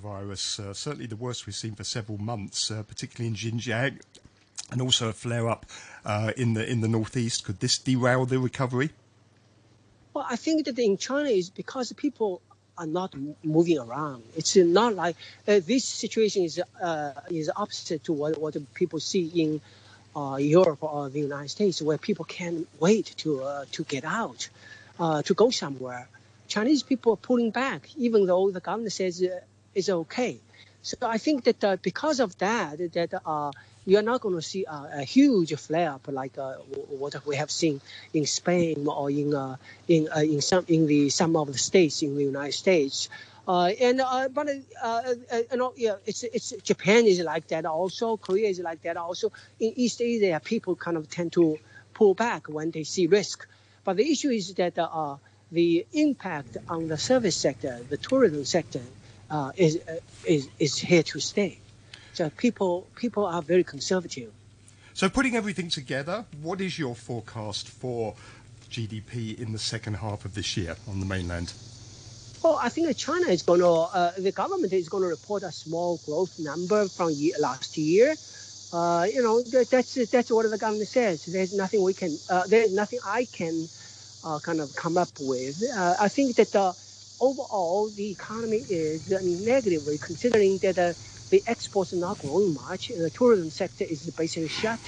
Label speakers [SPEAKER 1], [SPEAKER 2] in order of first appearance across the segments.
[SPEAKER 1] coronavirus, uh, certainly the worst we've seen for several months, uh, particularly in Xinjiang, and also a flare up uh, in the in the northeast. Could this derail the recovery?
[SPEAKER 2] Well, I think that in China is because people are not moving around. It's not like uh, this situation is uh, is opposite to what, what people see in uh, Europe or the United States, where people can't wait to to get out, to go somewhere. Chinese people are pulling back, even though the government says uh, it's okay. So I think that because of that, that you are not going to see a, a huge flare up like uh, what we have seen in Spain or in uh, in uh, in some in the some of the states in the United States. Uh, and uh, but uh, you know, yeah, it's it's Japan is like that also. Korea is like that also. In East Asia, people kind of tend to pull back when they see risk. But the issue is that the impact on the service sector, the tourism sector, is is is here to stay. So people people are very conservative.
[SPEAKER 1] So putting everything together, what is your forecast for GDP in the second half of this year on the mainland?
[SPEAKER 2] Well, I think China is going to, uh, the government is going to report a small growth number from year, last year. Uh, you know, that, that's that's what the government says. There's nothing we can, uh, there's nothing I can uh, kind of come up with. Uh, I think that uh, overall the economy is negative, considering that uh, the exports are not growing much. The tourism sector is basically shut.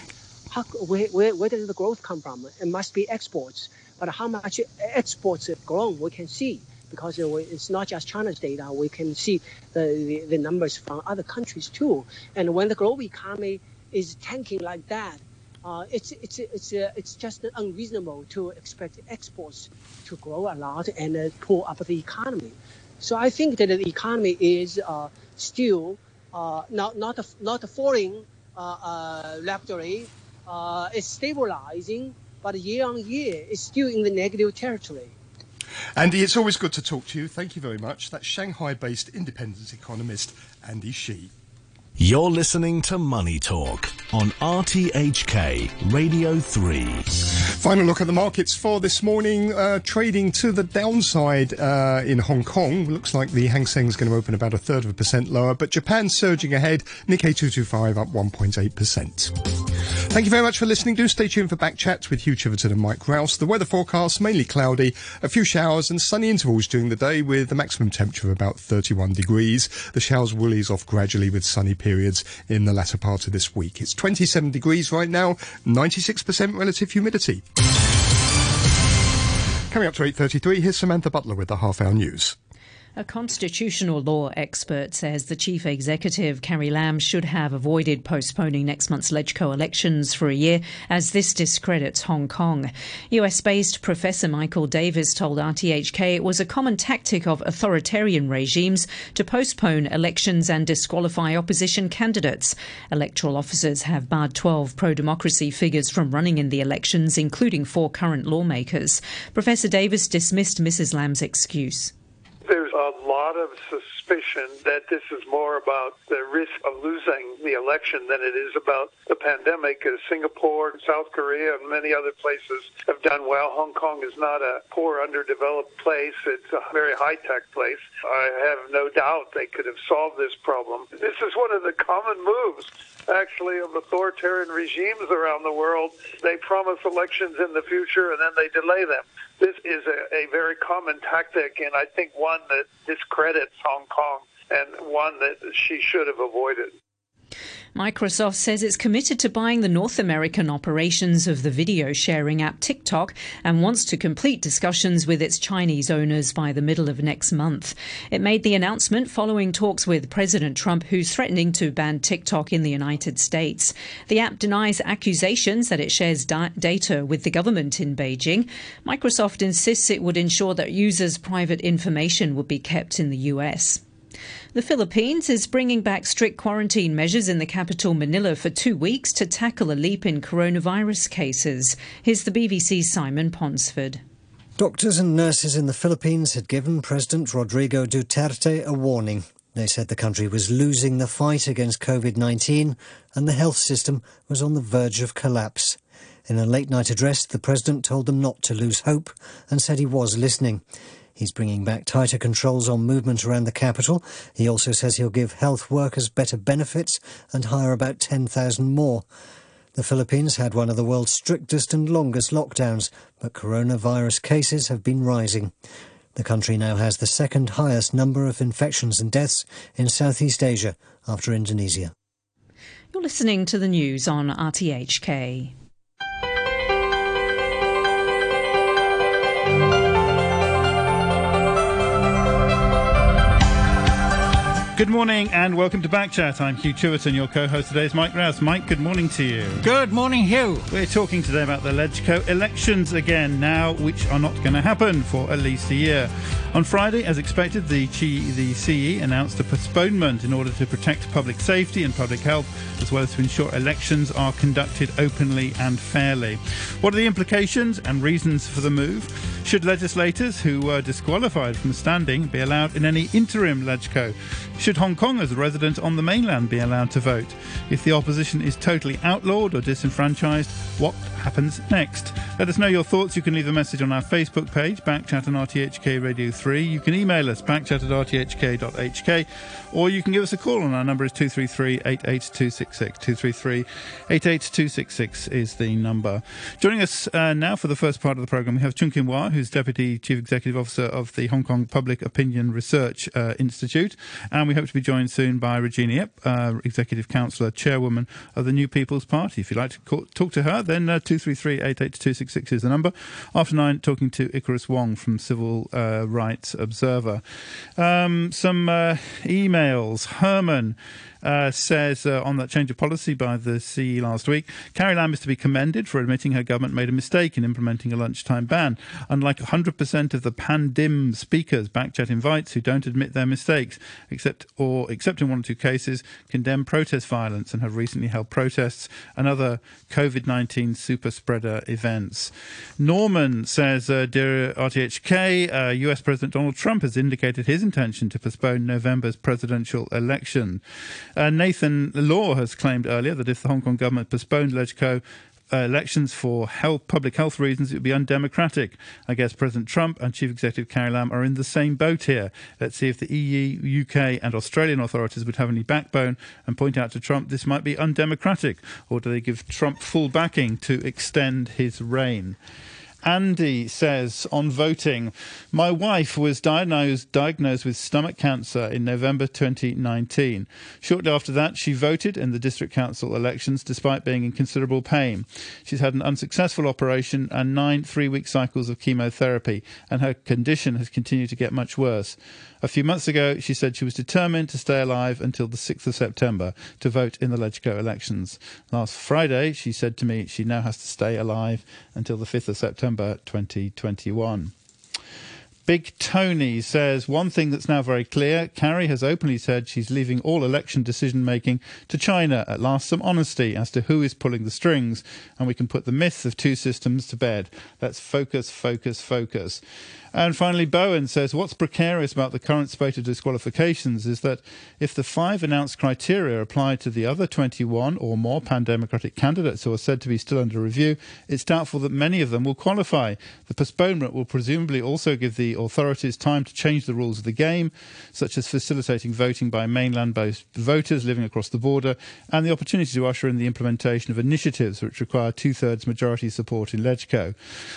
[SPEAKER 2] How, where, where, where does the growth come from? It must be exports. But how much exports have grown, we can see because it's not just China's data. We can see the, the, the, numbers from other countries too. And when the global economy is tanking like that, uh, it's it's it's uh, it's just unreasonable to expect exports to grow a lot and uh, pull up the economy. So I think that the economy is uh, still uh, not not a, not a falling rapidly. it's stabilizing, but year on year, it's still in the negative territory.
[SPEAKER 1] Andy, it's always good to talk to you. Thank you very much. That's Shanghai based independent economist Andy Xie.
[SPEAKER 3] You're listening to Money Talk on RTHK Radio 3.
[SPEAKER 1] Final look at the markets for this morning. Uh, trading to the downside uh, in Hong Kong. Looks like the Hang Seng is going to open about a third of a percent lower, but Japan surging ahead. Nikkei 225 up 1.8%. Thank you very much for listening. Do stay tuned for back chats with Hugh Chiverton and Mike Rowse. The weather forecast mainly cloudy, a few showers and sunny intervals during the day with a maximum temperature of about 31 degrees. The showers will ease off gradually with sunny periods in the latter part of this week. It's 27 degrees right now, 96% relative humidity. Coming up to 8.33, here's Samantha Butler with the half hour news.
[SPEAKER 4] A constitutional law expert says the chief executive, Carrie Lam, should have avoided postponing next month's LegCo elections for a year, as this discredits Hong Kong. US based Professor Michael Davis told RTHK it was a common tactic of authoritarian regimes to postpone elections and disqualify opposition candidates. Electoral officers have barred 12 pro democracy figures from running in the elections, including four current lawmakers. Professor Davis dismissed Mrs. Lam's excuse
[SPEAKER 5] lot of suspicion that this is more about the risk of losing the election than it is about the pandemic. As Singapore, South Korea, and many other places have done well. Hong Kong is not a poor, underdeveloped place. It's a very high-tech place. I have no doubt they could have solved this problem. This is one of the common moves actually of authoritarian regimes around the world. They promise elections in the future and then they delay them. This is a, a very common tactic, and I think one that discredits Hong Kong and one that she should have avoided.
[SPEAKER 4] Microsoft says it's committed to buying the North American operations of the video sharing app TikTok and wants to complete discussions with its Chinese owners by the middle of next month. It made the announcement following talks with President Trump, who's threatening to ban TikTok in the United States. The app denies accusations that it shares da- data with the government in Beijing. Microsoft insists it would ensure that users' private information would be kept in the US. The Philippines is bringing back strict quarantine measures in the capital Manila for two weeks to tackle a leap in coronavirus cases. Here's the BBC's Simon Ponsford.
[SPEAKER 6] Doctors and nurses in the Philippines had given President Rodrigo Duterte a warning. They said the country was losing the fight against COVID 19 and the health system was on the verge of collapse. In a late night address, the president told them not to lose hope and said he was listening. He's bringing back tighter controls on movement around the capital. He also says he'll give health workers better benefits and hire about 10,000 more. The Philippines had one of the world's strictest and longest lockdowns, but coronavirus cases have been rising. The country now has the second highest number of infections and deaths in Southeast Asia after Indonesia.
[SPEAKER 4] You're listening to the news on RTHK.
[SPEAKER 7] Good morning and welcome to Backchat. I'm Hugh Chiverton. Your co-host today is Mike Rowse. Mike, good morning to you.
[SPEAKER 8] Good morning, Hugh.
[SPEAKER 7] We're talking today about the LegCo elections again now, which are not going to happen for at least a year. On Friday, as expected, the, the CE announced a postponement in order to protect public safety and public health, as well as to ensure elections are conducted openly and fairly. What are the implications and reasons for the move? Should legislators who were disqualified from standing be allowed in any interim LegCo? Should Hong Kong as a resident on the mainland be allowed to vote? If the opposition is totally outlawed or disenfranchised, what happens next? Let us know your thoughts. You can leave a message on our Facebook page, Backchat and RTHK Radio 3. You can email us, backchat at rthk.hk, or you can give us a call on our number is 233 88266. 233 88266 is the number. Joining us uh, now for the first part of the programme, we have Chung Kin Wah, who's Deputy Chief Executive Officer of the Hong Kong Public Opinion Research uh, Institute. And we hope to be joined soon by Regina Ip, uh, Executive Councillor, Chairwoman of the New People's Party. If you'd like to call, talk to her, then uh, 233 88266 is the number. After nine, talking to Icarus Wong from Civil uh, Rights Observer. Um, some uh, emails. Herman uh, says uh, on that change of policy by the CE last week, Carrie Lam is to be commended for admitting her government made a mistake in implementing a lunchtime ban. Unlike 100% of the pan-dem speakers, Backchat invites who don't admit their mistakes, except or except in one or two cases, condemn protest violence and have recently held protests and other COVID-19 super spreader events. Norman says, uh, dear RTHK, US uh, President Donald Trump has indicated his intention to postpone November's presidential election. Uh, Nathan Law has claimed earlier that if the Hong Kong government postponed LegCo uh, elections for health, public health reasons, it would be undemocratic. I guess President Trump and Chief Executive Carrie Lam are in the same boat here. Let's see if the EU, UK, and Australian authorities would have any backbone and point out to Trump this might be undemocratic, or do they give Trump full backing to extend his reign? Andy says on voting, my wife was diagnosed diagnosed with stomach cancer in November 2019. Shortly after that, she voted in the district council elections despite being in considerable pain. She's had an unsuccessful operation and nine three-week cycles of chemotherapy, and her condition has continued to get much worse. A few months ago, she said she was determined to stay alive until the 6th of September to vote in the LegCo elections. Last Friday, she said to me she now has to stay alive until the 5th of September 2021. Big Tony says one thing that's now very clear Carrie has openly said she's leaving all election decision making to China. At last, some honesty as to who is pulling the strings, and we can put the myth of two systems to bed. Let's focus, focus, focus. And finally, Bowen says what's precarious about the current spate of disqualifications is that if the five announced criteria apply to the other 21 or more pan-democratic candidates who are said to be still under review, it's doubtful that many of them will qualify. The postponement will presumably also give the authorities time to change the rules of the game, such as facilitating voting by mainland-based voters living across the border, and the opportunity to usher in the implementation of initiatives which require two-thirds majority support in LegCo.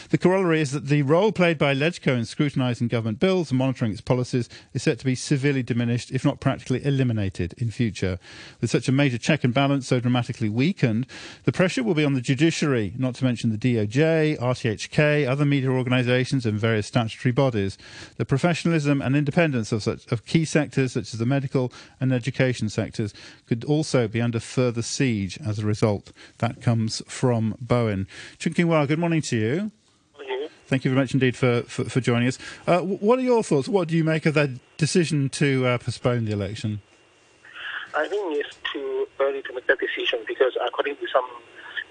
[SPEAKER 7] The corollary is that the role played by LegCo in scrutinising government bills and monitoring its policies is set to be severely diminished, if not practically eliminated, in future. With such a major check and balance so dramatically weakened, the pressure will be on the judiciary, not to mention the DOJ, RTHK, other media organisations, and various statutory bodies. The professionalism and independence of such of key sectors such as the medical and education sectors could also be under further siege as a result. That comes from Bowen. Chung Kin Wah, good morning to you. Thank you very much indeed for, for, for joining us. Uh, what are your thoughts? What do you make of that decision to uh, postpone the election?
[SPEAKER 9] I think it's too early to make that decision because, according to some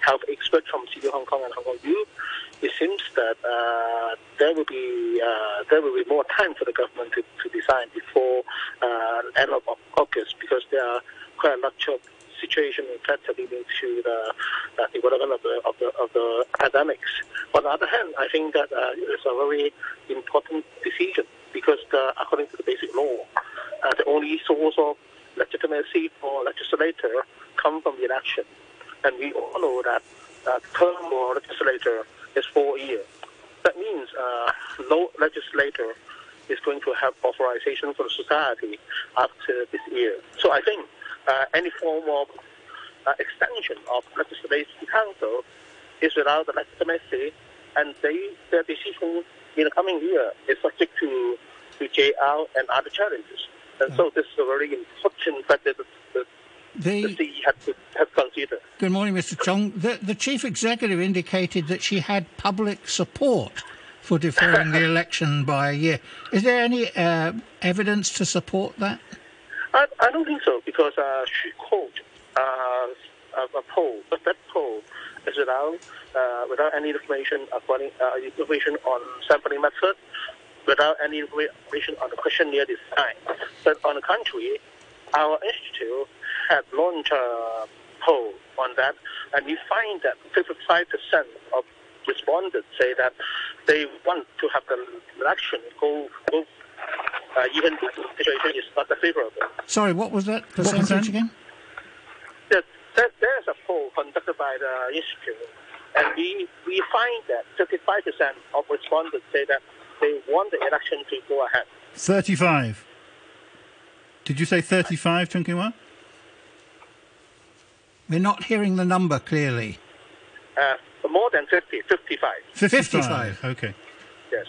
[SPEAKER 9] health experts from City Hong Kong and Hong Kong U, it seems that uh, there will be uh, there will be more time for the government to, to decide before uh, end of August because there are quite a lot of situation that leading to the, uh, development of the, of the of the pandemics. On the other hand, I think that uh, it's a very important decision because the, according to the basic law, uh, the only source of legitimacy for legislator come from the election, and we all know that uh, term for legislator is four years. That means uh, no legislator is going to have authorization for the society after this year. So I think uh, any form of uh, extension of legislative council is without the legitimacy, and they, their decision in the coming year is subject to, to JR and other challenges. And so this is a very important factor that the, the, the have to have considered.
[SPEAKER 8] Good morning, Mr. Chung. The, the chief executive indicated that she had public support for deferring the election by a year. Is there any uh, evidence to support that?
[SPEAKER 9] I, I don't think so because uh, she quoted uh, a, a, poll, but that poll is without uh, without any information according uh, information on sampling method, without any information on the questionnaire design. But on the contrary, our institute had launched a poll on that, and we find that 55% of respondents say that they want to have the election go, go even the situation is not favorable.
[SPEAKER 8] Sorry, what was that percentage again?
[SPEAKER 9] There, there, there's a poll conducted by the institute, and we, we find that 35% of respondents say that they want the election to go ahead.
[SPEAKER 7] 35. Did you say 35, Chung Kin
[SPEAKER 8] We're not hearing the number clearly.
[SPEAKER 9] Uh, more than 50, 55.
[SPEAKER 7] 55. Okay.
[SPEAKER 9] Yes.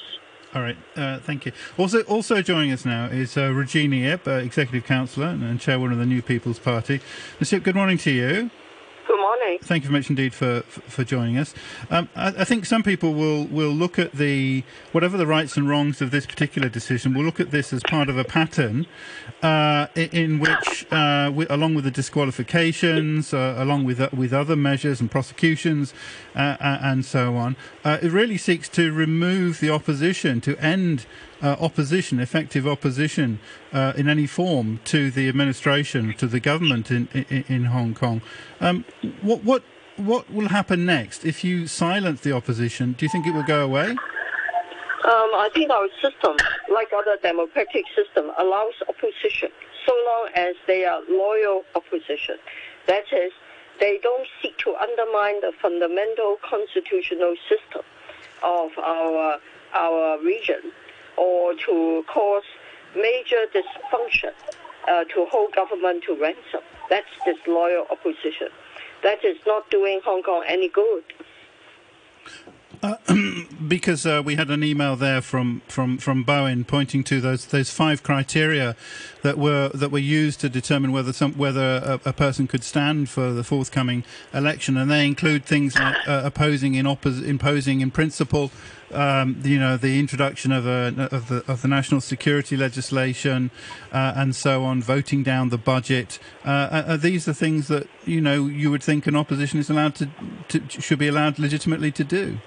[SPEAKER 7] All right, uh, thank you. Also, also joining us now is uh, Regina uh, Executive Councillor and Chairwoman of the New People's Party. Ms. Good morning to you.
[SPEAKER 10] Good morning.
[SPEAKER 7] Thank you very much indeed for for joining us. Um, I, I, think some people will will look at the whatever the rights and wrongs of this particular decision. Will look at this as part of a pattern uh, in, which, uh, we, along with the disqualifications, uh, along with uh, with other measures and prosecutions, uh, and so on, uh, it really seeks to remove the opposition, to end uh, opposition, effective opposition uh, in any form to the administration, to the government in in, in Hong Kong. Um, what what what will happen next if you silence the opposition? Do you think it will go away?
[SPEAKER 10] Um, I think our system, like other democratic system, allows opposition so long as they are loyal opposition. That is, they don't seek to undermine the fundamental constitutional system of our our region or to cause major dysfunction uh, to hold government to ransom. That's disloyal opposition. That is not doing Hong Kong any good.
[SPEAKER 7] Uh, because uh, we had an email there from, from, from Bowen pointing to those those five criteria that were that were used to determine whether some whether a, a person could stand for the forthcoming election, and they include things like uh, opposing in oppos- imposing in principle um, you know, the introduction of, a, of, the, of the national security legislation uh, and so on, voting down the budget. Uh, are these the things that you know you would think an opposition is allowed to, to should be allowed legitimately to do?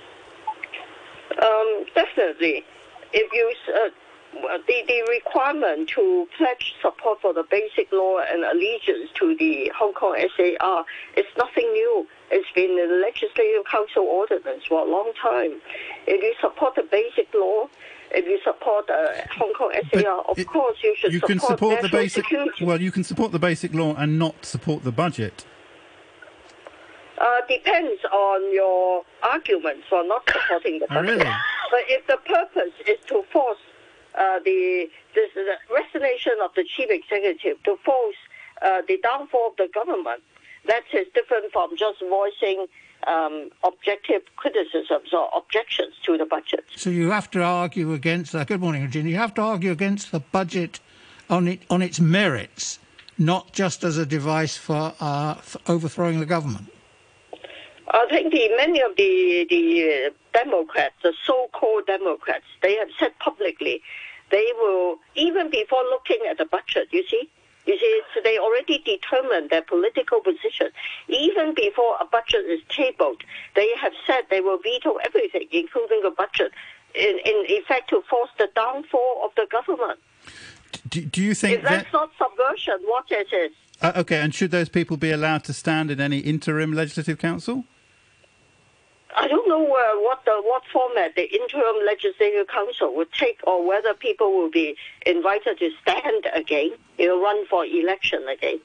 [SPEAKER 10] Um, definitely, if you uh, the, the requirement to pledge support for the basic law and allegiance to the Hong Kong SAR is nothing new. Been in the Legislative Council ordinance for a long time. If you support the basic law, if you support the Hong Kong SAR, of it, course you should
[SPEAKER 7] you
[SPEAKER 10] support,
[SPEAKER 7] can support
[SPEAKER 10] the
[SPEAKER 7] basic.
[SPEAKER 10] Security.
[SPEAKER 7] Well, you can support the basic law and not support the budget.
[SPEAKER 10] Uh, depends on your arguments for not supporting the
[SPEAKER 7] oh,
[SPEAKER 10] budget.
[SPEAKER 7] really?
[SPEAKER 10] But if the purpose is to force uh, the, the, the resignation of the chief executive to force uh, the downfall of the government. That is different from just voicing um, objective criticisms or objections to the budget.
[SPEAKER 8] So you have to argue against. Uh, good morning, Regina. You have to argue against the budget on it on its merits, not just as a device for, uh, for overthrowing the government.
[SPEAKER 10] I think the, many of the the Democrats, the so-called Democrats, they have said publicly they will even before looking at the budget. You see, you see, so they already determined their political position. Even before a budget is tabled, they have said they will veto everything, including the budget, in, in effect to force the downfall of the government.
[SPEAKER 7] Do, do you think
[SPEAKER 10] If that's
[SPEAKER 7] that?
[SPEAKER 10] not subversion, what it is?
[SPEAKER 7] Uh, okay, and should those people be allowed to stand in any interim legislative council?
[SPEAKER 10] I don't know uh, what the what format the interim legislative council would take, or whether people will be invited to stand again, you know, run for election again.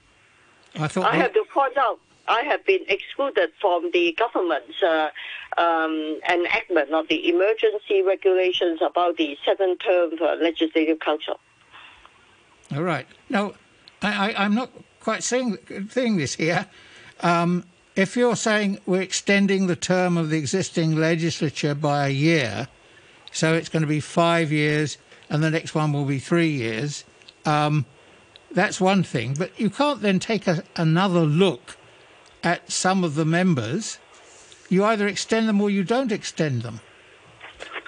[SPEAKER 8] I thought.
[SPEAKER 10] I have to point out, I have been excluded from the government's uh, um, enactment of the emergency regulations about the seven-term uh, legislative council.
[SPEAKER 8] All right. Now, I, I'm not quite seeing, seeing this here. Um, if you're saying we're extending the term of the existing legislature by a year, so it's going to be five years and the next one will be three years, um, that's one thing. But you can't then take a, another look at some of the members. You either extend them or you don't extend them.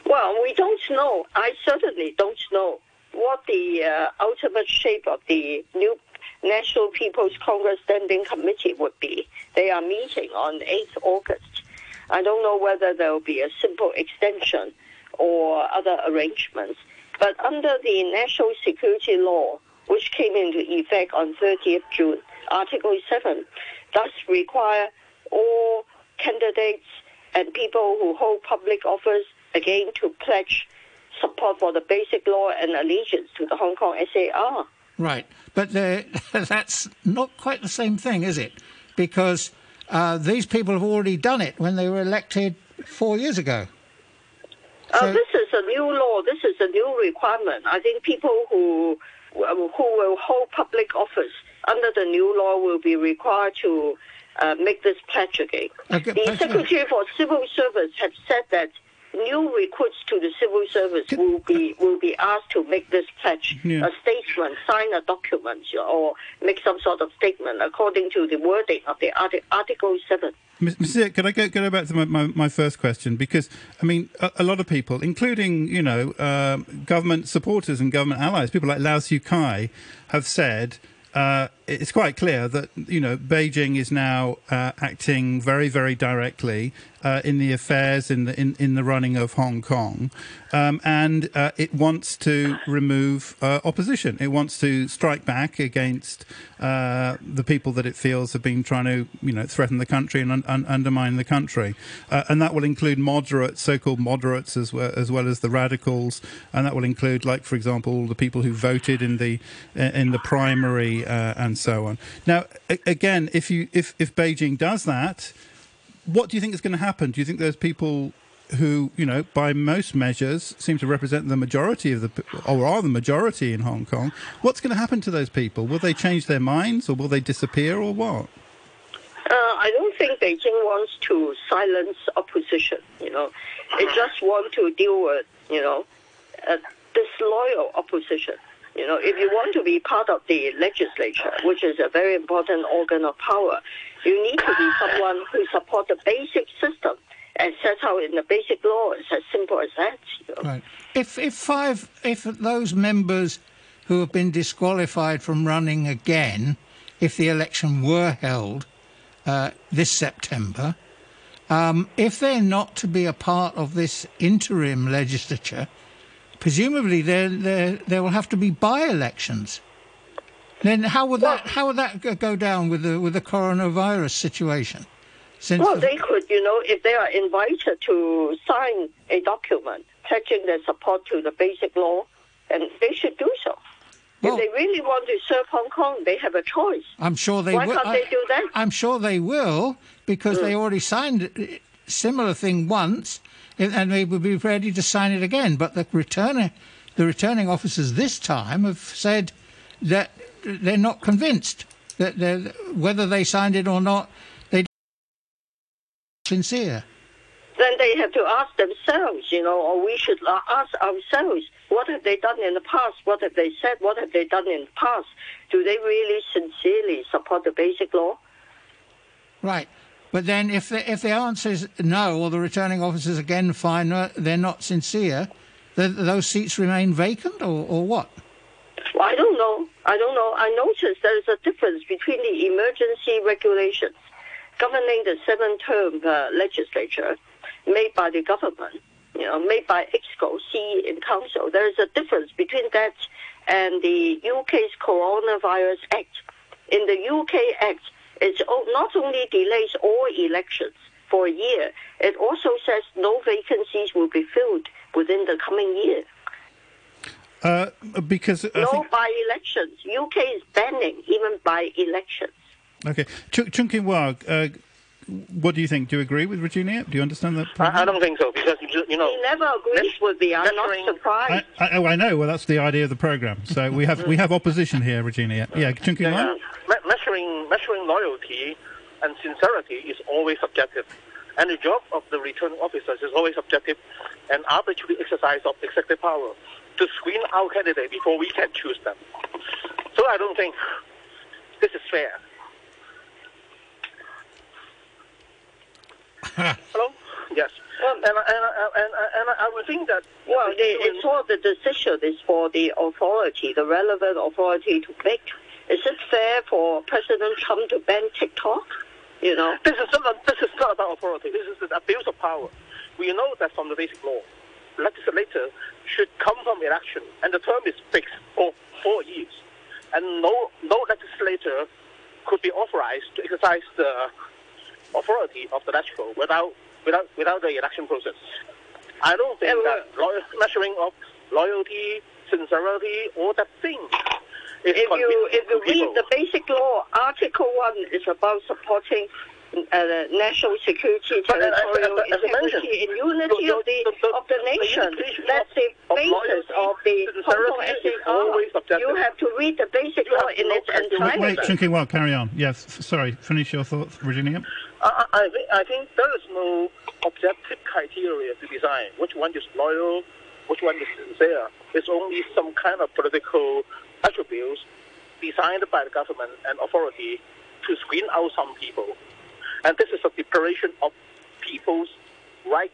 [SPEAKER 10] Well, we don't know. I certainly don't know what the uh, ultimate shape of the new National People's Congress Standing Committee would be. They are meeting on 8th August. I don't know whether there will be a simple extension or other arrangements. But under the National Security Law, which came into effect on 30th June, Article 7 does require all candidates and people who hold public office again to pledge support for the basic law and allegiance to the Hong Kong SAR.
[SPEAKER 8] Right, but that's not quite the same thing, is it? Because uh, these people have already done it when they were elected four years ago.
[SPEAKER 10] Uh, this is a new law. This is a new requirement. I think people who uh, who will hold public office under the new law will be required to uh, make this pledge again.
[SPEAKER 8] Okay,
[SPEAKER 10] the Secretary for Civil Service has said that new recruits to the civil service will be will be asked to make this pledge,
[SPEAKER 7] Yeah.
[SPEAKER 10] a statement, sign a document, or make some sort of statement according to the wording of the arti- Article Seven.
[SPEAKER 7] Mr. Could I go, go back to my, my, my first question? Because, I mean, a, a lot of people, including, you know, um, government supporters and government allies, people like Lau Siu Kai, have said uh, it's quite clear that, you know, Beijing is now uh, acting very, very directly uh, in the affairs, in the, in, in the running of Hong Kong. Um, and uh, it wants to remove uh, opposition. It wants to strike back against uh, the people that it feels have been trying to, you know, threaten the country and un- un- undermine the country. Uh, and that will include moderates, so-called moderates, as well, as well as the radicals. And that will include, like, for example, the people who voted in the in the primary uh, and so on. Now, a- again, if you if if Beijing does that, what do you think is going to happen? Do you think those people who, you know, by most measures seem to represent the majority of the, or are the majority in Hong Kong, what's going to happen to those people? Will they change their minds or will they disappear or what?
[SPEAKER 10] Uh, I don't think Beijing wants to silence opposition. You know, they just want to deal with you know disloyal opposition. You know, if you want to be part of the legislature, which is a very important organ of power, you need to be someone who supports the basic system and set out in the basic law. It's as simple as that. You know.
[SPEAKER 8] Right. If if five if those members who have been disqualified from running again, if the election were held uh, this September, um, if they're not to be a part of this interim legislature, presumably there there there will have to be by-elections. Then how would that how would that go- down with the with the coronavirus situation? Since
[SPEAKER 10] Well,
[SPEAKER 8] the-
[SPEAKER 10] they could, you know, if they are invited to sign a document pledging their support to the basic law, and they should do so.
[SPEAKER 8] Well-
[SPEAKER 10] if they really want to serve Hong Kong, they have a choice.
[SPEAKER 8] I'm sure they
[SPEAKER 10] Why
[SPEAKER 8] will.
[SPEAKER 10] can't they do that?
[SPEAKER 8] I'm sure they will because they mm. already signed a similar thing once, and- they would be ready to sign it again. But the returning, the returning officers this time have said that they're not convinced that whether they signed it or not, they sincere.
[SPEAKER 10] Then they have to ask themselves, you know, or we should ask ourselves, what have they done in the past? What have they said? What have they done in the past? Do they really sincerely support the basic law?
[SPEAKER 8] Right. But then, if the, if the answer is no, or the returning officers again find no, they're not sincere, then those seats remain vacant, or, or what?
[SPEAKER 10] Well, I don't know. I don't know. I noticed there is a difference between the emergency regulations governing the seven-term uh, legislature made by the government, you know, made by EXCO, C in council. There is a difference between that and the UK's Coronavirus Act. In the UK Act, it not only delays all elections for a year, it also says no vacancies will be filled within the coming year.
[SPEAKER 7] Uh, because I
[SPEAKER 10] no
[SPEAKER 7] think,
[SPEAKER 10] by elections. UK is banning even by elections.
[SPEAKER 7] okay, Ch- Chung Kin Wah, uh, what do you think? Do you agree with Regina? Do you understand that?
[SPEAKER 9] I, I don't think so because you you know
[SPEAKER 10] He never agrees with me. I'm not surprised.
[SPEAKER 7] I, I, oh, I know. Well, that's the idea of the program. So we have we have opposition here, Regina. Yeah, Chung Kin Wah.
[SPEAKER 9] Yeah, me- measuring measuring loyalty and sincerity is always subjective, and the job of the returning officers is always subjective and arbitrary exercise of executive power to screen our candidate before we can choose them. So I don't think this is fair. Hello. Yes. Um, and, I- and, I- and, I- and I would think that
[SPEAKER 10] Well, the, it's all the decision is for the authority, the relevant authority to make. Is it fair for President Trump to ban TikTok? You know,
[SPEAKER 9] This is not this is not about authority. This is an abuse of power. We know that from the basic law, legislator should come from election, and the term is fixed for four years, and no no legislator could be authorized to exercise the authority of the legislature without without without the election process. I don't think that loyal, measuring of loyalty, sincerity, all that thing
[SPEAKER 10] if you
[SPEAKER 9] convenient
[SPEAKER 10] if you
[SPEAKER 9] to people.
[SPEAKER 10] read the basic law, Article One is about supporting uh, national security,
[SPEAKER 9] But, uh, as-
[SPEAKER 10] territorial
[SPEAKER 9] as- as
[SPEAKER 10] integrity, and unity
[SPEAKER 9] the-
[SPEAKER 10] of the
[SPEAKER 9] the- the-
[SPEAKER 10] of the
[SPEAKER 9] the
[SPEAKER 10] nation.
[SPEAKER 9] unification
[SPEAKER 10] That's the
[SPEAKER 9] of
[SPEAKER 10] basis of the Hong Kong
[SPEAKER 9] sincerity is always
[SPEAKER 10] SAR. You have to read the basic law in
[SPEAKER 9] to
[SPEAKER 10] its
[SPEAKER 9] look
[SPEAKER 7] Wait,
[SPEAKER 10] entirety.
[SPEAKER 7] wait Chung Kin carry on. Yes, sorry. Finish your thoughts, Virginia.
[SPEAKER 9] I, I, I think, I think there is no objective criteria to design which one is loyal, which one is sincere. It's only some kind of political attributes designed by the government and authority to screen out some people. And this is a declaration of people's right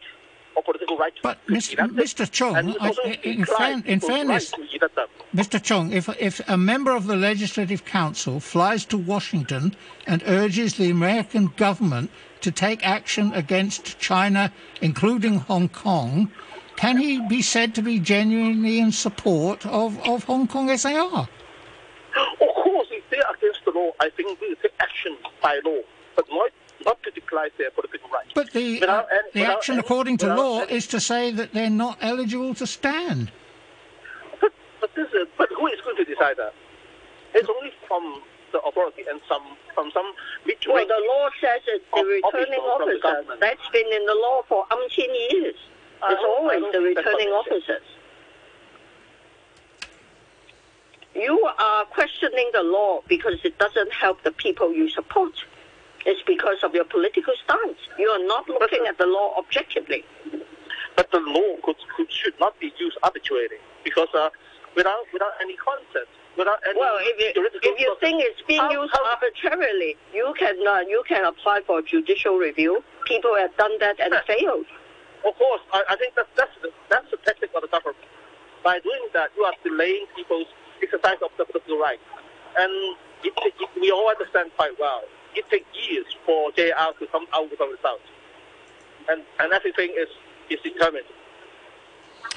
[SPEAKER 9] or political right
[SPEAKER 8] But, Mr. Chung,
[SPEAKER 9] and it
[SPEAKER 8] I- in fairn- in fairness-
[SPEAKER 9] right to elect them.
[SPEAKER 8] Mr. Chung, if, if a member of the Legislative Council flies to Washington and urges the American government to take action against China, including Hong Kong, can he be said to be genuinely in support of, of Hong Kong SAR?
[SPEAKER 9] Of course, if they are against the law, I think we take action by law, but not, not to declare their political rights.
[SPEAKER 8] But the,
[SPEAKER 9] Without any- uh,
[SPEAKER 8] the
[SPEAKER 9] without
[SPEAKER 8] action
[SPEAKER 9] any-
[SPEAKER 8] according to law
[SPEAKER 9] any-
[SPEAKER 8] is to say that they're not eligible to stand.
[SPEAKER 9] But, but, this is, but who is going to decide that? It's only from the authority and some from some mid
[SPEAKER 10] Well, the law says it's the
[SPEAKER 9] Of-
[SPEAKER 10] returning
[SPEAKER 9] officials from the
[SPEAKER 10] officers.
[SPEAKER 9] government.
[SPEAKER 10] That's been in the law for umpteen years. It's always the returning officers. You are questioning the law because it doesn't help the people you support. It's because of your political stance. You are not looking at the law objectively.
[SPEAKER 9] But the law could, could should not be used arbitrarily because uh, without without any concept, without any
[SPEAKER 10] Well, if you, if you think it's being
[SPEAKER 9] How-
[SPEAKER 10] used
[SPEAKER 9] how-
[SPEAKER 10] arbitrarily, you can uh, you can apply for judicial review. People have done that and failed.
[SPEAKER 9] Of course, I, I think that that's the, that's the tactic of the government. By doing that, you are delaying people's exercise of the political right, and it, it- we all understand quite well. It takes years for JR to come out with a result, and and everything is is determined,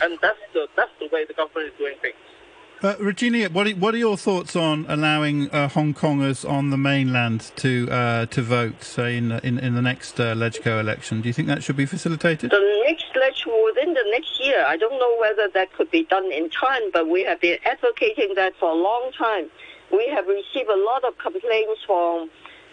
[SPEAKER 9] and that's the that's the way the government is doing things.
[SPEAKER 7] Uh, Regina, what are, what are your thoughts on allowing uh, Hong Kongers on the mainland to uh, to vote, say in in, in the next uh, Legco election? Do you think that should be facilitated?
[SPEAKER 10] The next election within the next year, I don't know whether that could be done in time, but we have been advocating that for a long time. We have received a lot of complaints from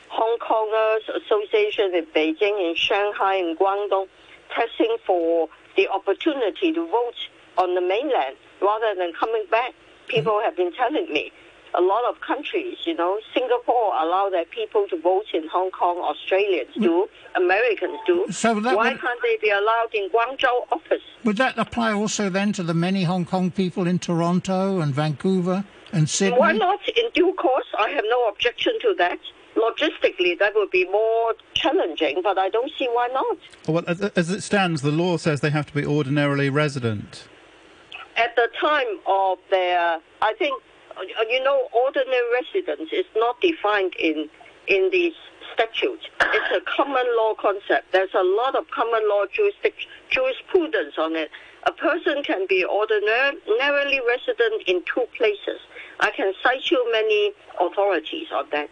[SPEAKER 10] Hong Kongers Association in Beijing, in Shanghai, in Guangdong, pressing for the opportunity to vote on the mainland rather than coming back. People have been telling me a lot of countries, you know, Singapore allow their people to vote in Hong Kong, Australians do, Americans do.
[SPEAKER 8] So that
[SPEAKER 10] Why
[SPEAKER 8] would-
[SPEAKER 10] can't they be allowed in Guangzhou office?
[SPEAKER 8] Would that apply also then to the many Hong Kong people in Toronto and Vancouver and Sydney?
[SPEAKER 10] Why not in due course? I have no objection to that. Logistically, that would be more challenging, but I don't see why not.
[SPEAKER 7] Well, as, as it stands, the law says they have to be ordinarily resident.
[SPEAKER 10] At the time of their, I think, uh, you know, ordinary residence is not defined in in the statute. It's a common law concept. There's a lot of common law jurisprudence on it. a person can be ordinarily resident in two places. I can cite you many authorities on that.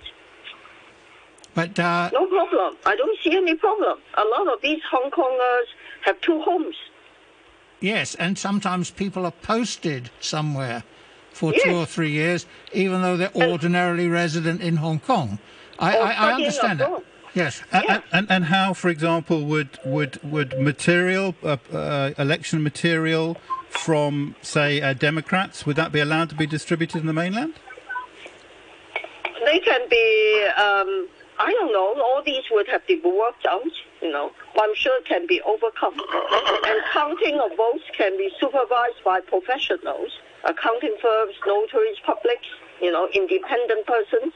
[SPEAKER 8] But uh,
[SPEAKER 10] no problem. I don't see any problem. A lot of these Hong Kongers have two homes.
[SPEAKER 8] Yes, and sometimes people are posted somewhere for
[SPEAKER 10] Yes.
[SPEAKER 8] two or three years, even though they're ordinarily resident in Hong Kong. I, I, I understand that. Yes.
[SPEAKER 7] A- And, and how, for example, would would would material uh, uh, election material from, say, uh, Democrats would that be allowed to be distributed in the mainland?
[SPEAKER 10] They can be, um, I don't know, all these would have to be worked out, you know. But I'm sure it can be overcome. And counting of votes can be supervised by professionals, accounting firms, notaries, publics, you know, independent persons.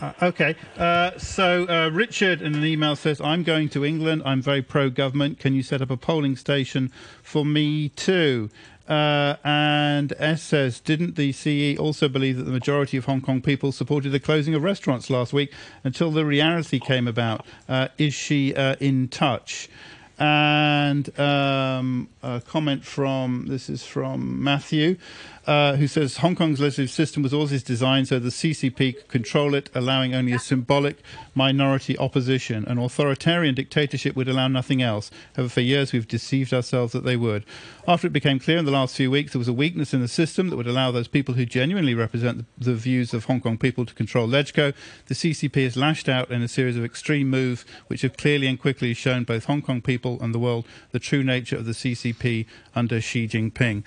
[SPEAKER 7] Uh, okay, uh, so uh, Richard in an email says, I'm going to England. I'm very pro government. Can you set up a polling station for me too? Uh, and S says, didn't the CE also believe that the majority of Hong Kong people supported the closing of restaurants last week until the reality came about? Uh, is she uh, in touch? And um, a comment from this is from Matthew, uh, who says Hong Kong's legislative system was always designed so the CCP could control it, allowing only a symbolic minority opposition. An authoritarian dictatorship would allow nothing else. However, for years we've deceived ourselves that they would. After it became clear in the last few weeks there was a weakness in the system that would allow those people who genuinely represent the, the views of Hong Kong people to control LegCo, the CCP has lashed out in a series of extreme moves which have clearly and quickly shown both Hong Kong people and the world the true nature of the CCP under Xi Jinping.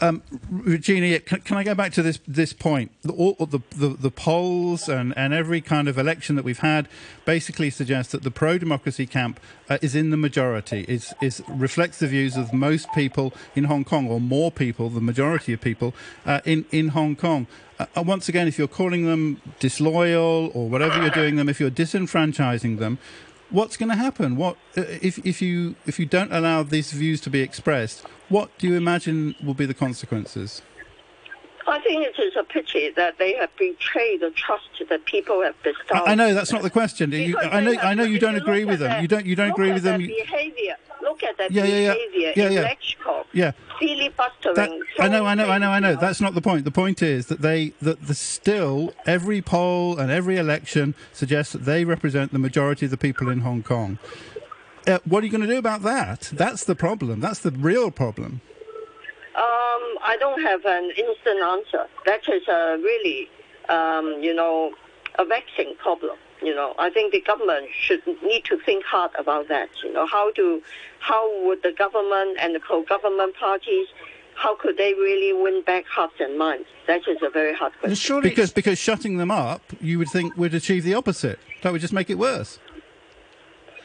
[SPEAKER 7] Um, Regina, can, can I go back to this this point? The, all, the, the, the polls and, and every kind of election that we've had basically suggests that the pro democracy camp uh, is in the majority. Is is reflects the views of most people in Hong Kong, or more people, the majority of people uh, in in Hong Kong. Uh, once again, if you're calling them disloyal or whatever you're doing them, if you're disenfranchising them, what's going to happen? What if if you if you don't allow these views to be expressed? What do you imagine will be the consequences?
[SPEAKER 10] I think it is a pity that they have betrayed the trust that people have bestowed.
[SPEAKER 7] I, I know that's not the question. You, I know
[SPEAKER 10] have-
[SPEAKER 7] I know you don't agree with them.
[SPEAKER 10] their-
[SPEAKER 7] You don't you don't agree with them.
[SPEAKER 10] Behavior. Look at their
[SPEAKER 7] Yeah, yeah, yeah.
[SPEAKER 10] behavior
[SPEAKER 7] Yeah, yeah. Yeah. That, I know, I know, I know, I know. That's not the point. The point is that they, that the still every poll and every election suggests that they represent the majority of the people in Hong Kong. Uh, what are you going to do about that? That's the problem. That's the real problem.
[SPEAKER 10] Um, I don't have an instant answer. That is a really, um, you know, a vexing problem. You know, I think the government should need to think hard about that. You know, how to, how would the government and the pro-government parties, how could they really win back hearts and minds? That is a very hard question.
[SPEAKER 8] Surely,
[SPEAKER 7] Because because shutting them up, you would think would achieve the opposite. That would just make it worse.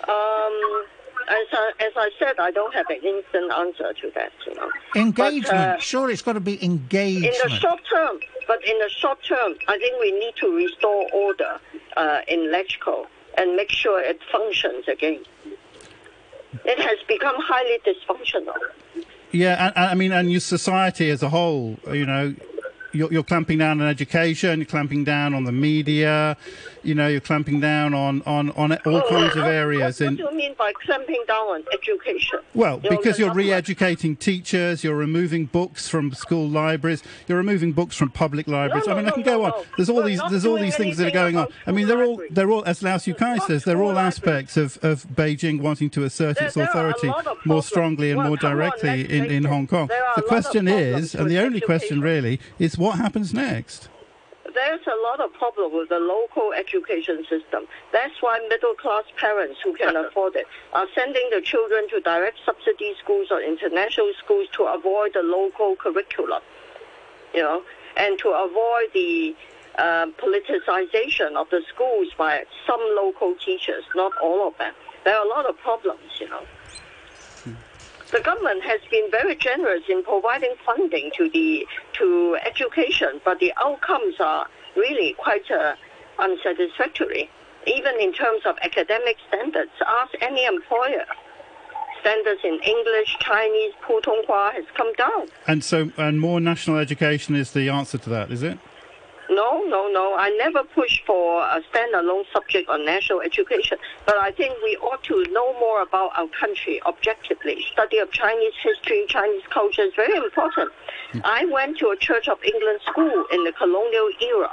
[SPEAKER 10] Um, as I, as I said, I don't have an instant answer to that. You know,
[SPEAKER 8] engagement.
[SPEAKER 10] But, uh,
[SPEAKER 8] Surely it's got to be engagement in
[SPEAKER 10] the short term, but in the short term, I think we need to restore order uh, in LegCo and make sure it functions again. It has become highly dysfunctional.
[SPEAKER 7] Yeah, and, and I mean, and your society as a whole, you know, you're, you're clamping down on education, you're clamping down on the media, you know, you're clamping down on, on, on all oh, kinds of
[SPEAKER 10] What-
[SPEAKER 7] areas.
[SPEAKER 10] What,
[SPEAKER 7] in,
[SPEAKER 10] do you mean by clamping down on education?
[SPEAKER 7] Well,
[SPEAKER 10] You
[SPEAKER 7] because you're re-educating teachers, you're removing books from school libraries, you're removing books from public libraries.
[SPEAKER 10] No,
[SPEAKER 7] I mean,
[SPEAKER 10] no,
[SPEAKER 7] I can
[SPEAKER 10] no,
[SPEAKER 7] go
[SPEAKER 10] no,
[SPEAKER 7] on. There's all
[SPEAKER 10] We're
[SPEAKER 7] these, there's all these things that are going on. I mean, they're all, they're all, as Lau Siu Kai says, they're all aspects of, of Beijing wanting to assert
[SPEAKER 10] There-
[SPEAKER 7] its
[SPEAKER 10] there are a
[SPEAKER 7] authority more strongly and
[SPEAKER 10] Well,
[SPEAKER 7] more
[SPEAKER 10] come on,
[SPEAKER 7] directly in, in. Hong Kong. The
[SPEAKER 10] a lot of
[SPEAKER 7] question is, and the only question really, is what happens next?
[SPEAKER 10] There's a lot of problem with the local education system. That's why middle class parents who can afford it are sending the children to direct subsidy schools or international schools to avoid the local curriculum, you know, and to avoid the um, politicization of the schools by some local teachers, not all of them. There are a lot of problems, you know. The government has been very generous in providing funding to the to education, but the outcomes are really quite uh, unsatisfactory, even in terms of academic standards. Ask any employer. Standards in English, Chinese, Putonghua has come down.
[SPEAKER 7] And so, and more national education is the answer to that, is it?
[SPEAKER 10] No, no, no. I never push for a standalone subject on national education, but I think we ought to know more about our country objectively. Study of Chinese history, Chinese culture is very important. Hmm. I went to a Church of England school in the colonial era,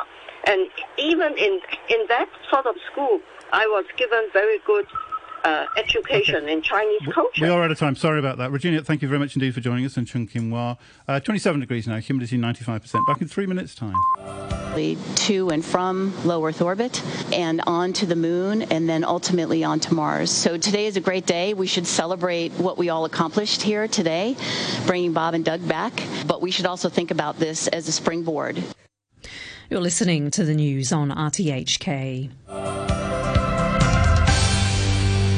[SPEAKER 10] and even in in that sort of school, I was given very good uh, education okay. in Chinese culture.
[SPEAKER 7] We are out of time. Sorry about that. Regina, thank you very much indeed for joining us in Chung Kin Wah. Uh, 27 degrees now, humidity 95%. Back in three minutes' time.
[SPEAKER 11] To and from low Earth orbit and on to the moon and then ultimately on to Mars. So today is a great day. We should celebrate what we all accomplished here today, bringing Bob and Doug back. But we should also think about this as a springboard.
[SPEAKER 4] You're listening to the news on RTHK.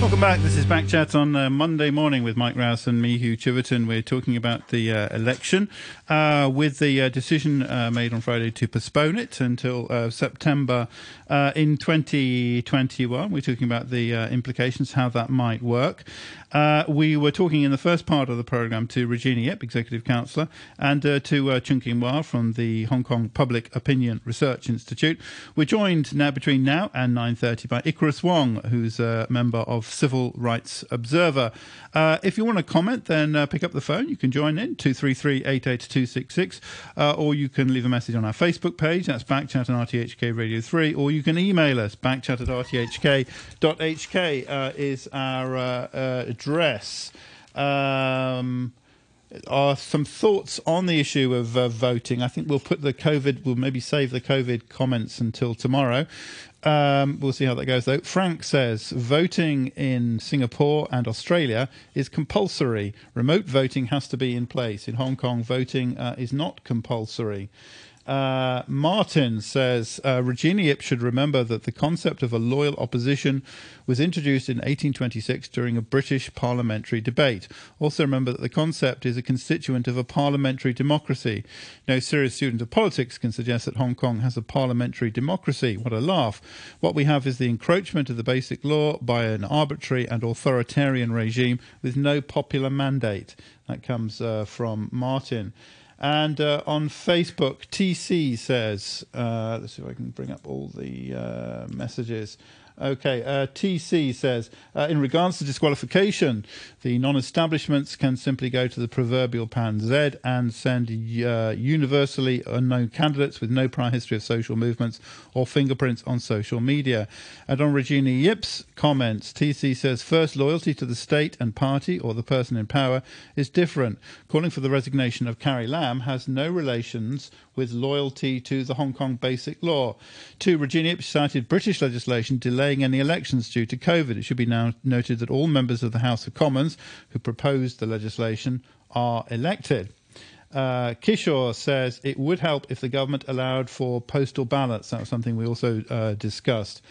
[SPEAKER 7] Welcome back. This is Backchat on uh, Monday morning with Mike Rowse and me, Hugh Chiverton. We're talking about the uh, election uh, with the uh, decision uh, made on Friday to postpone it until uh, in 2021. We're talking about the implications, how that might work. we were talking in the first part of the program to Regina Ip, Executive Councillor, and to uh, Kin Wah from the Hong Kong Public Opinion Research Institute. We're joined now between now and 9.30 by Icarus Wong, who's a member of Civil Rights Observer. Uh, if you want to comment, then uh, pick up the phone. You can join in, 233 88266, uh, or you can leave a message on our Facebook page. That's Backchat and RTHK Radio 3, or you can email us. Backchat at rthk.hk uh, is our uh, uh, address. Um, are some thoughts on the issue of uh, voting. I think we'll put the COVID, we'll maybe save the COVID comments until tomorrow. Um, we'll see how that goes, though. Frank says voting in Singapore and Australia is compulsory. Remote voting has to be in place. In Hong Kong, voting uh, is not compulsory. Uh, Martin says uh, Regina Ip should remember that the concept of a loyal opposition was introduced in 1826 during a British parliamentary debate. Also, remember that the concept is a constituent of a parliamentary democracy. No serious student of politics can suggest that Hong Kong has a parliamentary democracy. What a laugh. What we have is the encroachment of the basic law by an arbitrary and authoritarian regime with no popular mandate. That comes uh, from Martin. And uh, on Facebook, TC says, uh, let's see if I can bring up all the uh, messages. Okay, uh, TC says, uh, in regards to disqualification, the non-establishments can simply go to the proverbial pan Z and send uh, universally unknown candidates with no prior history of social movements or fingerprints on social media. And on Regina Ip's comments, TC says, first, loyalty to the state and party or the person in power is different. Calling for the resignation of Carrie Lam has no relations with loyalty to the Hong Kong Basic Law. Two, Regina Ip cited British legislation delaying any elections due to COVID. It should be now noted that all members of the House of Commons who proposed the legislation are elected. Uh, Kishore says it would help if the government allowed for postal ballots. That was something we also uh, discussed.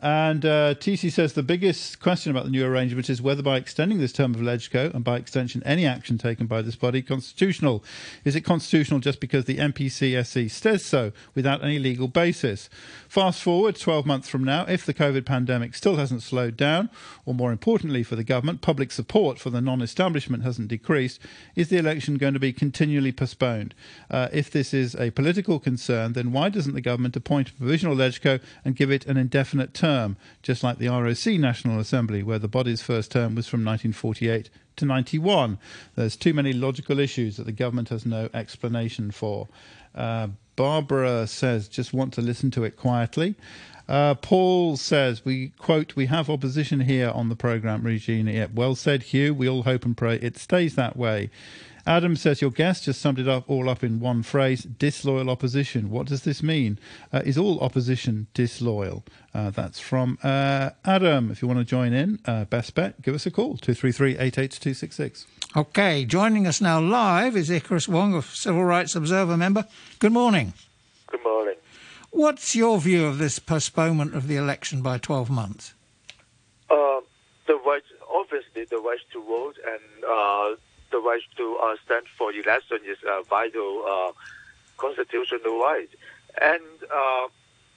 [SPEAKER 7] And uh, TC says the biggest question about the new arrangement is whether by extending this term of LegCo and by extension any action taken by this body constitutional. Is it constitutional just because the NPCSC says so without any legal basis? Fast forward 12 months from now, if the COVID pandemic still hasn't slowed down, or more importantly for the government, public support for the non establishment hasn't decreased, is the election going to be continually postponed? Uh, if this is a political concern, then why doesn't the government appoint a provisional LegCo and give it an indefinite term? Term, just like the ROC National Assembly, where the body's first term was from 1948 to 91. There's too many logical issues that the government has no explanation for. Uh, Barbara says, just want to listen to it quietly. Uh, Paul says, we quote, we have opposition here on the programme, Regina. Well said, Hugh. We all hope and pray it stays that way. Adam says your guest just summed it up all up in one phrase: disloyal opposition. What does this mean? Uh, is all opposition disloyal? Uh, that's from uh, Adam. If you want to join in, uh, best bet, give us a call two three three eight eight two six six.
[SPEAKER 8] Okay, joining us now live is Icarus Wong, a Civil Rights Observer member. Good morning.
[SPEAKER 12] Good morning.
[SPEAKER 8] What's your view of this postponement of the election by 12 months?
[SPEAKER 12] Uh, the right, obviously, the right to vote and uh, the right to uh, stand for election is a vital uh, constitutional right. And uh,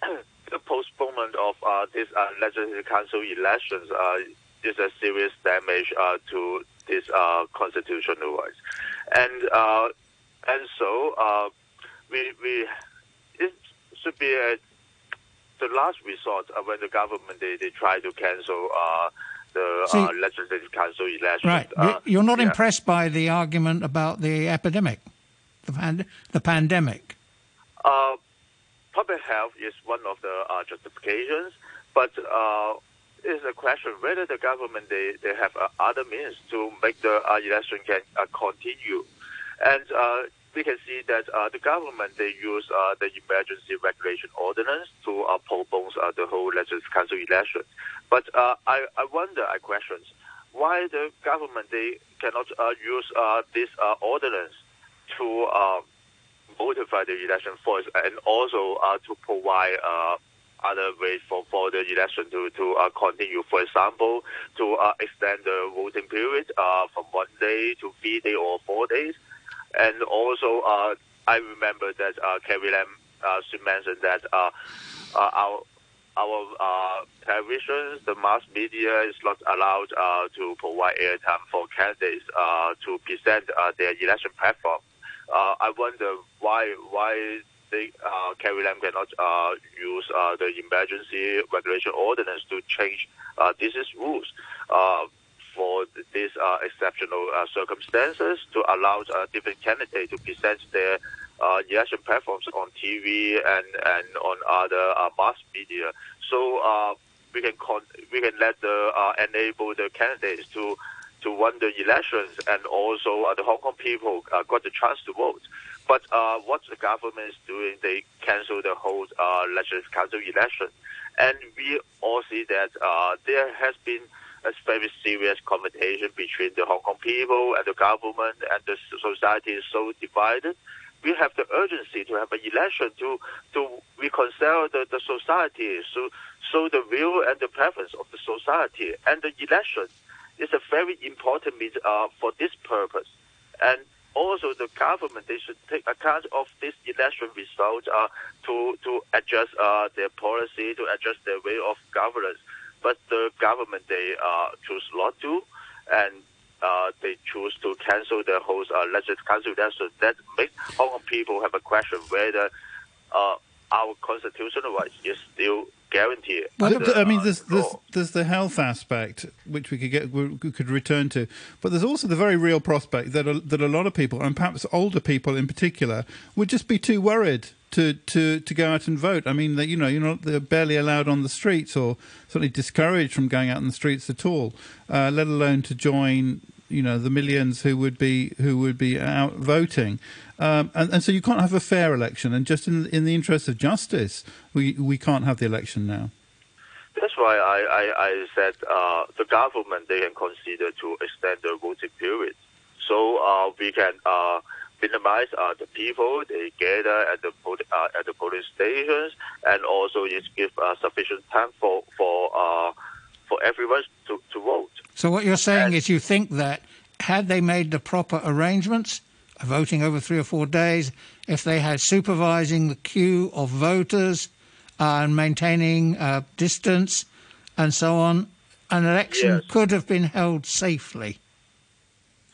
[SPEAKER 12] the postponement of uh, this uh, legislative council elections uh, is a serious damage to these constitutional rights. And and so we we it should be a, the last resort uh, when the government they, they try to cancel uh, the
[SPEAKER 8] See-
[SPEAKER 12] uh, legislative council election.
[SPEAKER 8] Right.
[SPEAKER 12] Uh,
[SPEAKER 8] You're not
[SPEAKER 12] yeah.
[SPEAKER 8] impressed by the argument about the epidemic, the, pand- the pandemic.
[SPEAKER 12] Uh, public health is one of the uh, justifications, but uh, it's a question whether the government they, they have uh, other means to make the uh, election can uh, continue, and uh, we can see that uh, the government they use uh, the emergency regulation ordinance to uh, postpone uh, the whole legislative council election. But uh, I, I wonder, I question, why the government they cannot uh, use uh, this uh, ordinance to uh, motivate the election first and also uh, to provide uh, other ways for, for the election to, to uh, continue. For example, to uh, extend the voting period uh, from one day to three days or four days. And also, uh, I remember that uh, Carrie Lam uh, she mentioned that uh, uh, our our uh, the mass media is not allowed uh, to provide airtime for candidates uh, to present uh, their election platform. Uh, I wonder why why they uh, Carrie Lam cannot uh, use uh, the emergency regulation ordinance to change uh, these rules uh, for these uh, exceptional uh, circumstances to allow uh, different candidates to present their uh, election platforms on TV and, and on other uh, mass media. So uh, we can con- we can let the enable the candidates to to win the elections, and also the Hong Kong people got the chance to vote. But what the government is doing, they cancel the whole legislative council election, and we all see that there has been a very serious confrontation between the Hong Kong people and the government, and the society is so divided. We have the urgency to have an election to to reconcile the, the society, so so the will and the preference of the society, and the election is a very important means uh, for this purpose. And also the government they should take account of this election result uh, to to adjust uh, their policy, to adjust their way of governance. But the government they uh, choose not to, and uh, they choose to cancel the whole uh, legislative council election. That makes Hong Kong people have a question whether uh, our constitutional rights is still guaranteed.
[SPEAKER 7] Well,
[SPEAKER 12] under,
[SPEAKER 7] I mean,
[SPEAKER 12] uh,
[SPEAKER 7] there's, there's there's the health aspect which we could get we could return to, but there's also the very real prospect that a, that a lot of people, and perhaps older people in particular, would just be too worried to, to, to go out and vote. I mean, that you know, you're not they're barely allowed on the streets, or certainly discouraged from going out on the streets at all, uh, let alone to join. You know the millions who would be who would be out voting, um, and, and so you can't have a fair election. And just in in the interest of justice, we we can't have the election now.
[SPEAKER 12] That's why I, I, I said uh, the government they can consider to extend the voting period, so uh, we can uh, minimize uh, the people they gather at the uh, at the polling stations, and also it give uh, sufficient time for for uh, for everyone to, to vote.
[SPEAKER 8] So what you're saying is you think that had they made the proper arrangements, voting over three or four days, if they had supervising the queue of voters uh, and maintaining uh, distance and so on, an election
[SPEAKER 12] Yes.
[SPEAKER 8] could have been held safely.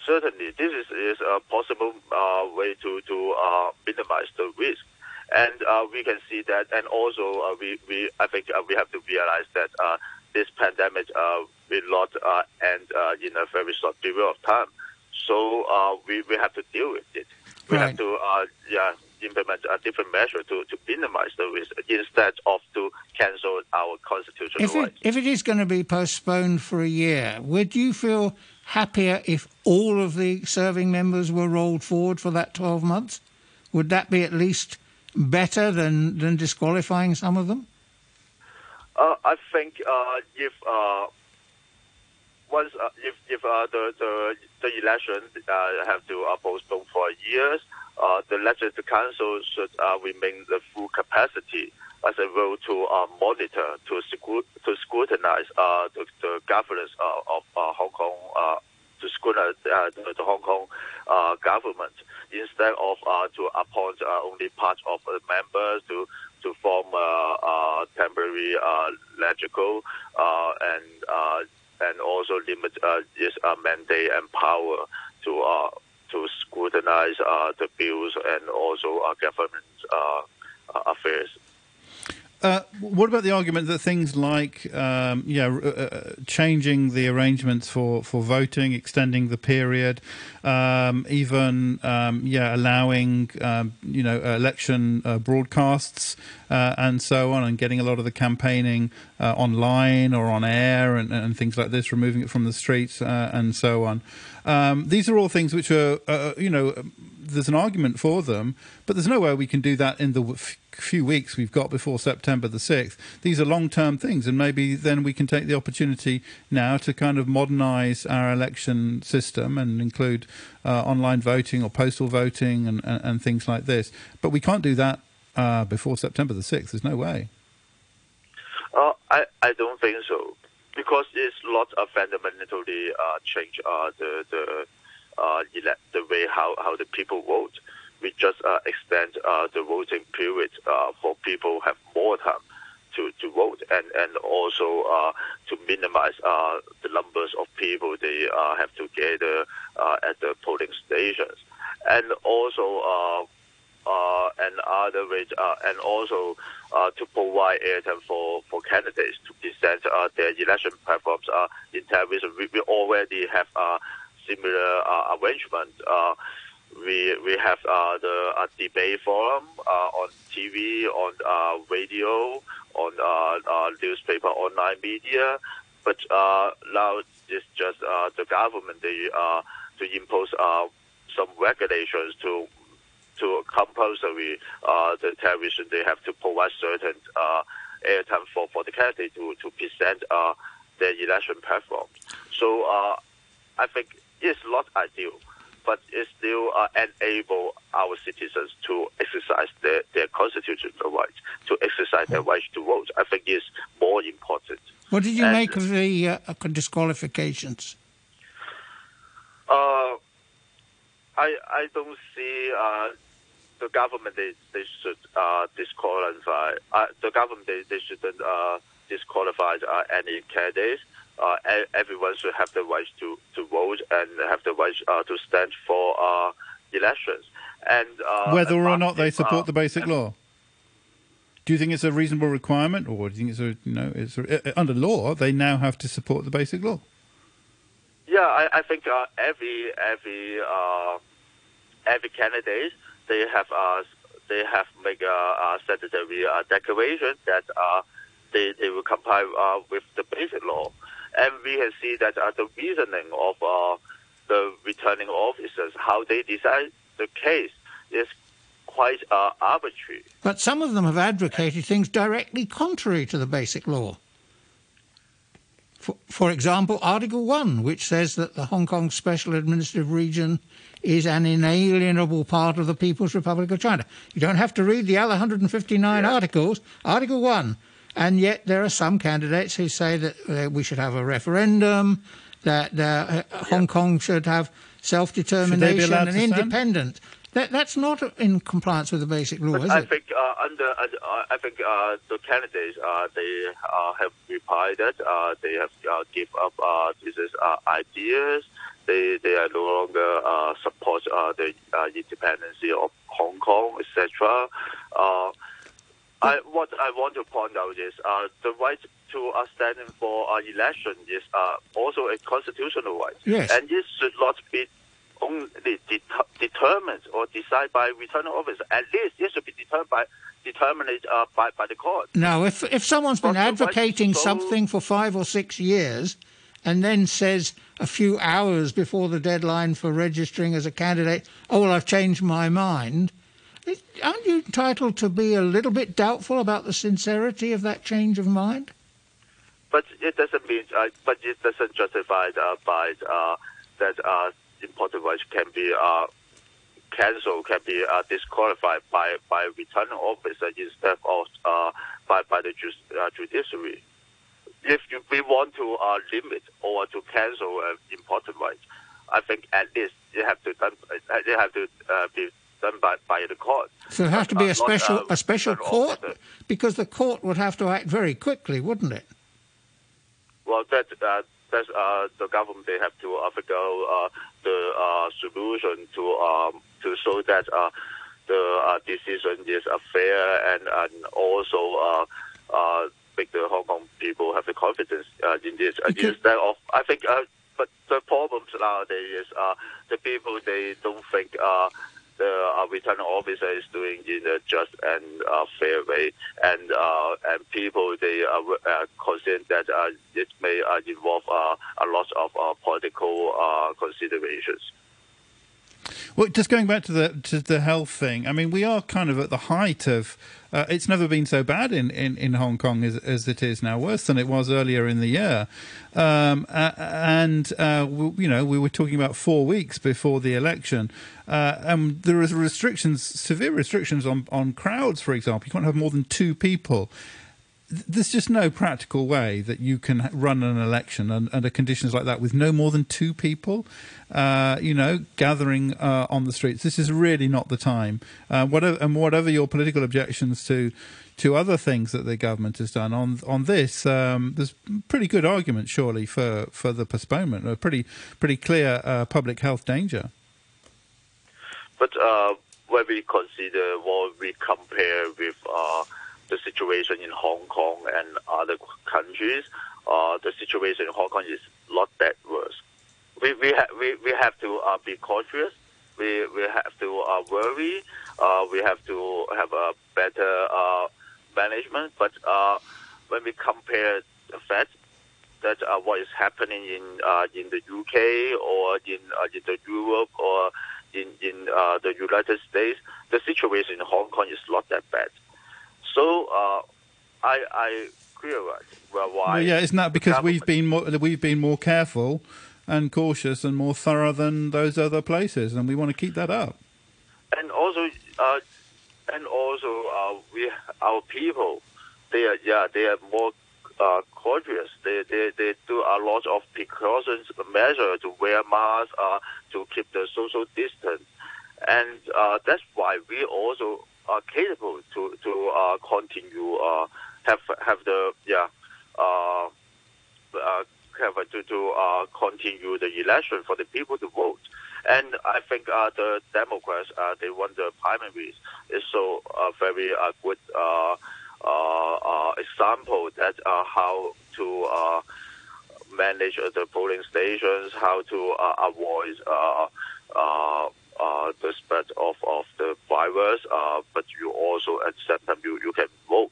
[SPEAKER 12] Certainly, this is, is a possible uh, way to, to uh, minimize the risk. And uh, we can see that, and also uh, we, we I think uh, we have to realize that uh, this pandemic uh, will not uh, end uh, in a very short period of time. So uh, we, we have to deal with it. We
[SPEAKER 8] Right.
[SPEAKER 12] have to uh, yeah implement a different measure to, to minimize the risk instead of to cancel our constitutional
[SPEAKER 8] If
[SPEAKER 12] rights.
[SPEAKER 8] if it is going to be postponed for a year, would you feel happier if all of the serving members were rolled forward for that 12 months? Would that be at least better than, than disqualifying some of them?
[SPEAKER 12] Uh, I think uh, if uh, once uh, if if uh, the, the the election uh, have to postpone for years, the legislative council should remain the full capacity as a role to uh, monitor, to scru- to scrutinize uh, the, the governance uh, of uh, Hong Kong, uh, to scrutinize the, the Hong Kong government instead of to appoint only part of the members to to form temporary uh, and and also limit this uh, mandate and power to to scrutinize uh, the bills and also uh, government uh, affairs.
[SPEAKER 7] Uh, what about the argument that things like um, yeah, uh, uh, changing the arrangements for, for voting, extending the period, um, even um, yeah, allowing um, you know election uh, broadcasts uh, and so on, and getting a lot of the campaigning uh, online or on air and, and, things like this, removing it from the streets and so on. Um, these are all things which are you know there's an argument for them, but there's no way we can do that in the few weeks we've got before September the 6th. These are long term things, and maybe then we can take the opportunity now to kind of modernise our election system and include uh, online voting or postal voting and, and, and, things like this. But we can't do that uh, before September the 6th. There's no way.
[SPEAKER 12] Uh, I, I don't think so. Because it's not of fundamentally uh, change uh, the, the, uh, the way how, how the people vote we just uh, extend uh, the voting period uh, for people have more time to, to vote and, and also uh, to minimize uh, the numbers of people they uh, have to gather at the polling stations. And also, and other ways, and also to provide airtime for, for candidates to present their election platforms in television. We, we already have a similar arrangement we we have uh, the uh, debate forum uh, on TV, on uh, radio, on uh, uh, newspaper, online media. But now it's just the government they to impose some regulations to to compulsory the television they have to provide certain airtime for, for the candidate to, to present their election platform. So I think it's not ideal but it still uh, enable our citizens to exercise their, their constitutional rights, to exercise their right to vote. I think is more important.
[SPEAKER 8] What did you and, make of the uh, disqualifications?
[SPEAKER 12] Uh, I I don't see uh, the government they, they should uh, disqualify. Uh, the government they, they shouldn't uh, disqualify uh, any candidates uh, everyone should have the right to, to vote and have the right uh, to stand for uh, elections. And uh,
[SPEAKER 7] whether or not they support the basic law. Do you think it's a reasonable requirement, or do you think it's a you know it's a, uh, under law they now have to support the basic law?
[SPEAKER 12] Yeah, I, I think uh, every every every candidate they have they have make a, a statutory declaration that they, they will comply with the basic law and we can see that uh, the reasoning of uh, the returning officers, how they decide the case, is quite uh, arbitrary.
[SPEAKER 8] But some of them have advocated things directly contrary to the basic law. For, for example, Article 1, which says that the Hong Kong Special Administrative Region is an inalienable part of the People's Republic of China. You don't have to read the other 159 yeah. articles. Article 1 and yet there are some candidates who say that uh, we should have a referendum, that uh, Hong Kong should have self-determination and independent. That, that's not in compliance with the basic law,
[SPEAKER 12] but
[SPEAKER 8] is
[SPEAKER 12] I
[SPEAKER 8] it?
[SPEAKER 12] Think, uh, under, uh, I think uh, the candidates uh, they have replied that they have give up these ideas. They they are no longer support the independence of Hong Kong, etc. I, what I want to point out is uh, the right to uh, standing for uh, election is uh, also a constitutional right.
[SPEAKER 8] Yes.
[SPEAKER 12] And this should not be only de- determined or decided by returning officer. At least it should be determined by determined uh, by, by the court.
[SPEAKER 8] Now, if if someone's been advocating right something for five or six years and then says a few hours before the deadline for registering as a candidate, oh, well, I've changed my mind – aren't you entitled to be a little bit doubtful about the sincerity of that change of mind?
[SPEAKER 12] But it doesn't mean, uh, but it doesn't justify uh, by uh, that uh, important rights can be uh, cancelled, can be uh, disqualified by by returning officer instead of by by the judiciary. If you, we want to limit or to cancel important rights, I think at least you have to done, you have to be done by, by the court.
[SPEAKER 8] So it has to be a special a special court officer. because the court would have to act very quickly, wouldn't it?
[SPEAKER 12] Well, that uh, that's uh, the government. They have to uh, figure out uh, the uh, solution to um, to show that uh, the uh, decision is uh, fair and, and also uh, uh, make the Hong Kong people have the confidence uh, in this. Uh, instead of, I think, uh, but the problems nowadays is uh, the people they don't think uh, officer is doing in a just and uh, fair way, and uh, and people they are uh, concerned that uh, it may uh, involve uh, a lot of uh, political uh, considerations.
[SPEAKER 7] Well, just going back to the to the health thing, I mean, we are kind of at the height of. Uh, it's never been so bad in, in, in Hong Kong as, as it is now, worse than it was earlier in the year. Um, and, uh, we, you know, we were talking about four weeks before the election. Uh, and there are restrictions, severe restrictions on, on crowds, for example. You can't have more than two people there's just no practical way that you can run an election under conditions like that with no more than two people, uh, you know, gathering uh, on the streets. This is really not the time. Uh, whatever and whatever your political objections to to other things that the government has done on on this, um, there's pretty good argument surely for, for the postponement. A pretty pretty clear uh, public health danger.
[SPEAKER 12] But uh, when we consider what we compare with uh, the situation in Hong Kong and other countries, uh, the situation in Hong Kong is not that worse. We we ha- we, we have to uh, be cautious. We we have to uh, worry. Uh, we have to have a better uh, management. But uh, when we compare the fact that what is happening in in the UK or in in the Europe or in in the United States, the situation in Hong Kong is not that bad. So uh, I I realize well why.
[SPEAKER 7] Well, yeah, isn't that because we've been more we've been more careful and cautious and more thorough than those other places, and we want to keep that up.
[SPEAKER 12] And also, uh, and also, uh, we our people, they are yeah they are more uh, cautious. They, they they do a lot of precautions measures to wear masks, uh, to keep the social distance, and uh, that's why we also are capable to to uh, continue uh, have have the yeah uh, uh, have to to uh, continue the election for the people to vote. And I think uh, the Democrats uh, they won the primaries is so uh, very uh, good uh, uh, uh, example that uh, how to uh, manage the polling stations, how to uh, avoid. Uh, uh, uh, the spread of, of the virus, uh, but you also at the same time you, you can vote.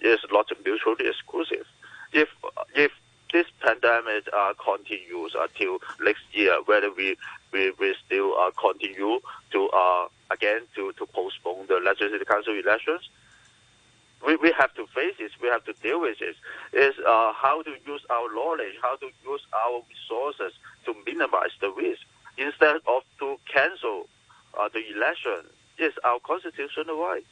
[SPEAKER 12] It's not mutually exclusive. If if this pandemic uh, continues until next year, whether we we, we still uh, continue to uh, again to, to postpone the legislative council elections, we, we have to face this. We have to deal with this. Is uh, how to use our knowledge, how to use our resources to minimize the risk instead of to cancel uh, the election is our constitutional right.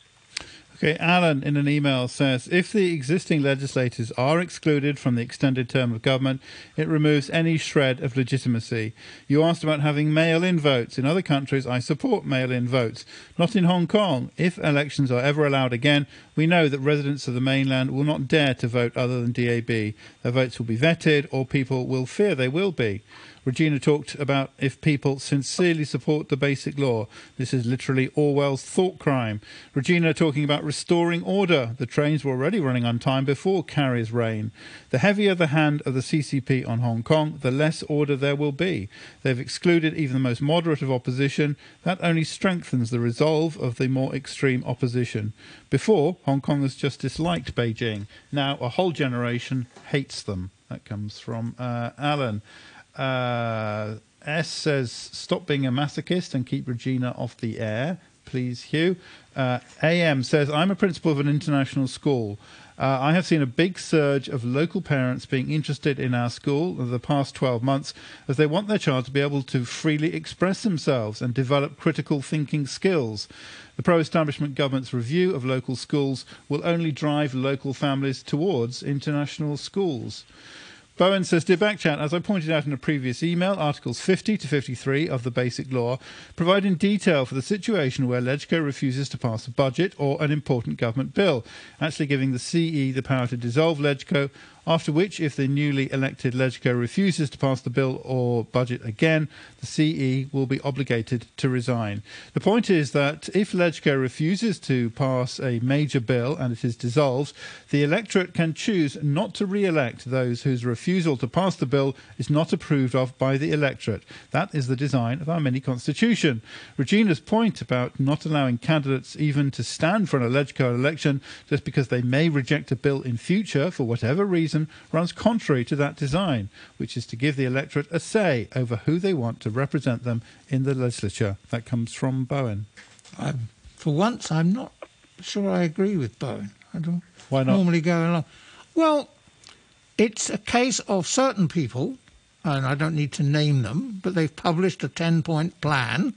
[SPEAKER 7] Okay, Alan in an email says if the existing legislators are excluded from the extended term of government, it removes any shred of legitimacy. You asked about having mail in votes. In other countries, I support mail in votes. Not in Hong Kong. If elections are ever allowed again, we know that residents of the mainland will not dare to vote other than DAB. Their votes will be vetted, or people will fear they will be. Regina talked about if people sincerely support the basic law. This is literally Orwell's thought crime. Regina talking about restoring order. The trains were already running on time before Carrie's reign. The heavier the hand of the CCP on Hong Kong, the less order there will be. They've excluded even the most moderate of opposition. That only strengthens the resolve of the more extreme opposition. Before, Hong Kongers just disliked Beijing. Now, a whole generation hates them. That comes from uh, Alan. Uh, S says, stop being a masochist and keep Regina off the air. Please, Hugh. Uh, AM says, I'm a principal of an international school. Uh, I have seen a big surge of local parents being interested in our school in the past 12 months as they want their child to be able to freely express themselves and develop critical thinking skills. The pro establishment government's review of local schools will only drive local families towards international schools. Bowen says, Dear Backchat, as I pointed out in a previous email, Articles 50 to 53 of the Basic Law provide in detail for the situation where LegCo refuses to pass a budget or an important government bill, actually giving the CE the power to dissolve LegCo After which, if the newly elected LegCo refuses to pass the bill or budget again, the CE will be obligated to resign. The point is that if LegCo refuses to pass a major bill and it is dissolved, the electorate can choose not to re-elect those whose refusal to pass the bill is not approved of by the electorate. That is the design of our mini constitution. Regina's point about not allowing candidates even to stand for an LegCo election just because they may reject a bill in future for whatever reason runs contrary to that design, which is to give the electorate a say over who they want to represent them in the legislature. That comes from Bowen.
[SPEAKER 8] I'm, for once, I'm not sure I agree with Bowen. I don't
[SPEAKER 7] Why not?
[SPEAKER 8] normally go along. Well, it's a case of certain people, and I don't need to name them, but they've published a 10 point plan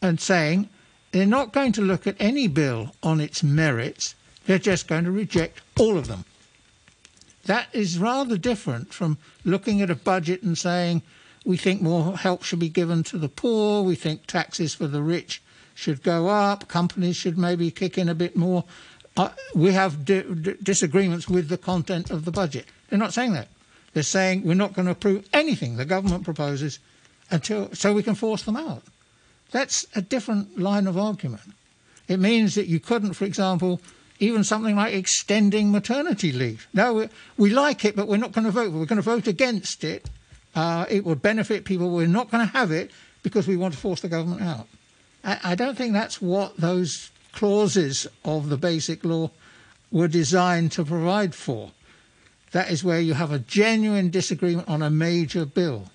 [SPEAKER 8] and saying they're not going to look at any bill on its merits, they're just going to reject all of them. That is rather different from looking at a budget and saying we think more help should be given to the poor, we think taxes for the rich should go up, companies should maybe kick in a bit more. Uh, we have di- disagreements with the content of the budget. They're not saying that. They're saying we're not going to approve anything the government proposes until so we can force them out. That's a different line of argument. It means that you couldn't, for example, even something like extending maternity leave. No, we, we like it, but we're not going to vote. We're going to vote against it. Uh, it would benefit people. We're not going to have it because we want to force the government out. I, I don't think that's what those clauses of the basic law were designed to provide for. That is where you have a genuine disagreement on a major bill.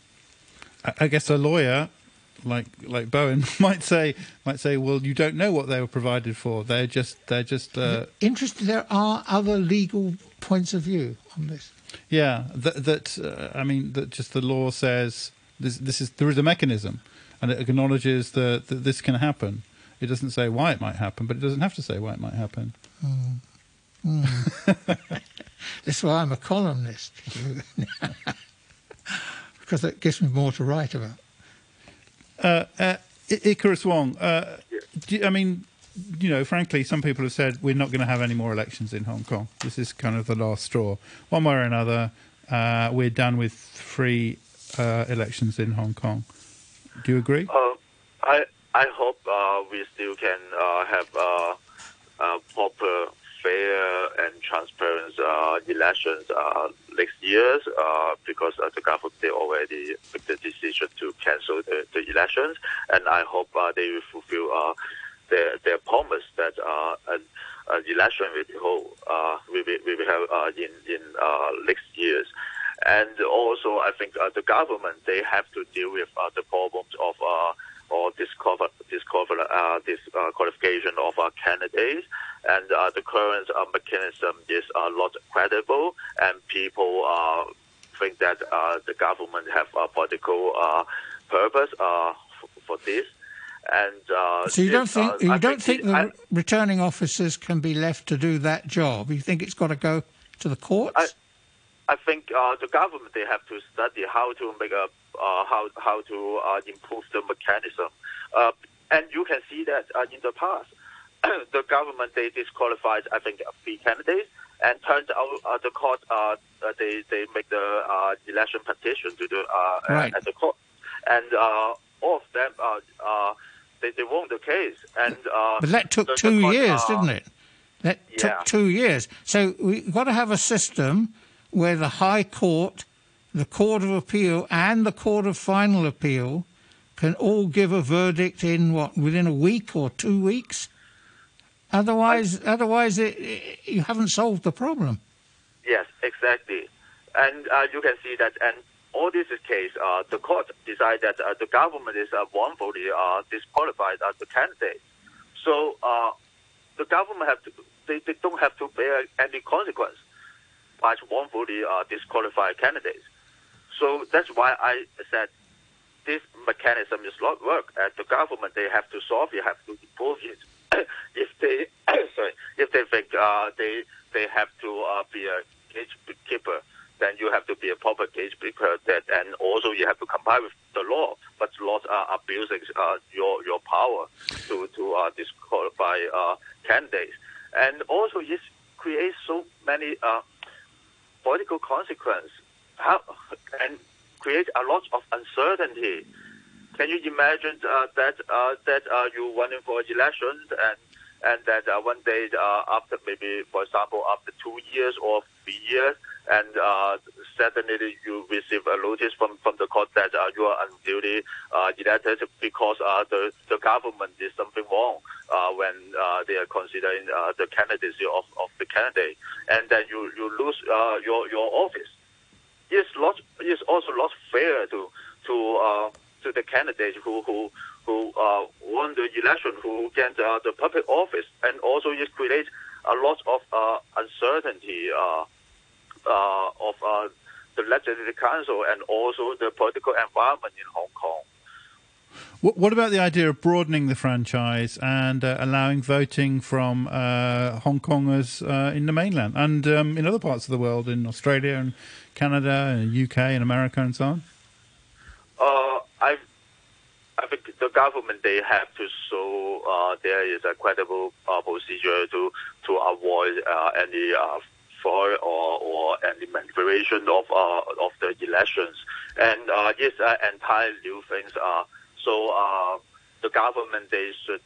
[SPEAKER 7] I guess a lawyer like like Bowen might say might say, well, you don't know what they were provided for. They're just they're just uh,
[SPEAKER 8] Interested, there are other legal points of view on this.
[SPEAKER 7] yeah. That, that uh, I mean that just the law says this this is there is a mechanism, and it acknowledges that, that this can happen. It doesn't say why it might happen, but it doesn't have to say why it might happen.
[SPEAKER 8] Mm. Mm. That's why I'm a columnist, because it gives me more to write about.
[SPEAKER 7] Uh, uh, Icarus Wong, uh, do, I mean, you know, frankly, some people have said we're not going to have any more elections in Hong Kong. This is kind of the last straw. One way or another, uh, we're done with free uh, elections in Hong Kong. Do you agree?
[SPEAKER 12] Uh, I I hope uh, we still can uh, have uh, uh, proper, fair, and transparent uh, elections uh, next year uh, because the government they already made the decision to cancel the, the elections, and I hope they will fulfill their their promise that an, an election will be hold, uh, we will, will have in in next years. And also, I think the government they have to deal with the problems of or discover discover uh, this uh, qualification of uh, candidates, and uh, the current uh, mechanism is uh, not credible, and people uh, think that uh, the government have a political uh, purpose uh, f- for this. And uh,
[SPEAKER 8] So you don't think you
[SPEAKER 12] I
[SPEAKER 8] don't think
[SPEAKER 12] it-
[SPEAKER 8] the
[SPEAKER 12] I-
[SPEAKER 8] returning officers can be left to do that job? You think it's got to go to the courts?
[SPEAKER 12] I, I think uh, the government they have to study how to make a uh, how how to uh, improve the mechanism, uh, and you can see that uh, in the past, the government they disqualified I think three candidates, and turned out uh, the court uh, uh, they they make the uh, election petition to the uh,
[SPEAKER 8] Right.
[SPEAKER 12] at the court, and uh, all of them uh, uh, they they won the case, and uh,
[SPEAKER 8] but that took
[SPEAKER 12] the- the
[SPEAKER 8] two
[SPEAKER 12] court,
[SPEAKER 8] years,
[SPEAKER 12] uh,
[SPEAKER 8] didn't it? That
[SPEAKER 12] yeah.
[SPEAKER 8] took two years. So we've got to have a system where the High Court, the Court of Appeal, and the Court of Final Appeal can all give a verdict in what within a week or two weeks. Otherwise, otherwise, it, it, you haven't solved the problem.
[SPEAKER 12] Yes, exactly. And uh, you can see that, and all this is case, uh, the court decided that uh, the government is uh, wrongfully uh, disqualified as the candidate. So uh, the government have to, they, they don't have to bear any consequence by wrongfully uh, disqualified candidates. So that's why I said this mechanism is not work. And the government they have to solve it, have to improve it. if they sorry, if they think uh, they they have to uh, be a gatekeeper, then you have to be a proper gatekeeper. That and also you have to comply with the law. But laws are abusing uh, your your power to to uh, disqualify uh, candidates, and also it creates so many. Uh, political consequence how, and create a lot of uncertainty. Can you imagine uh, that uh, that uh, you running for elections and and that one day after maybe for example after two years or three years and uh, suddenly you receive a notice from, from the court that you are unduly uh, elected because uh, the, the government did something wrong uh, when they are considering the candidacy of, of the candidate, and then you, you lose your, your office. It's, lot, it's also not fair to to uh, to the candidate who who who uh, won the election, who get uh, the public office, and also it creates a lot of uh, uncertainty uh, uh, of uh, the legislative council and also the political environment in Hong Kong.
[SPEAKER 7] What, what about the idea of broadening the franchise and uh, allowing voting from uh, Hong Kongers uh, in the mainland and um, in other parts of the world, in Australia and Canada, and UK and America and so on?
[SPEAKER 12] I, I think the government they have to show uh, there is a credible uh, procedure to to avoid uh, any uh, fraud or, or any manipulation of uh, of the elections, and uh, it's uh, entirely new things. So the government they should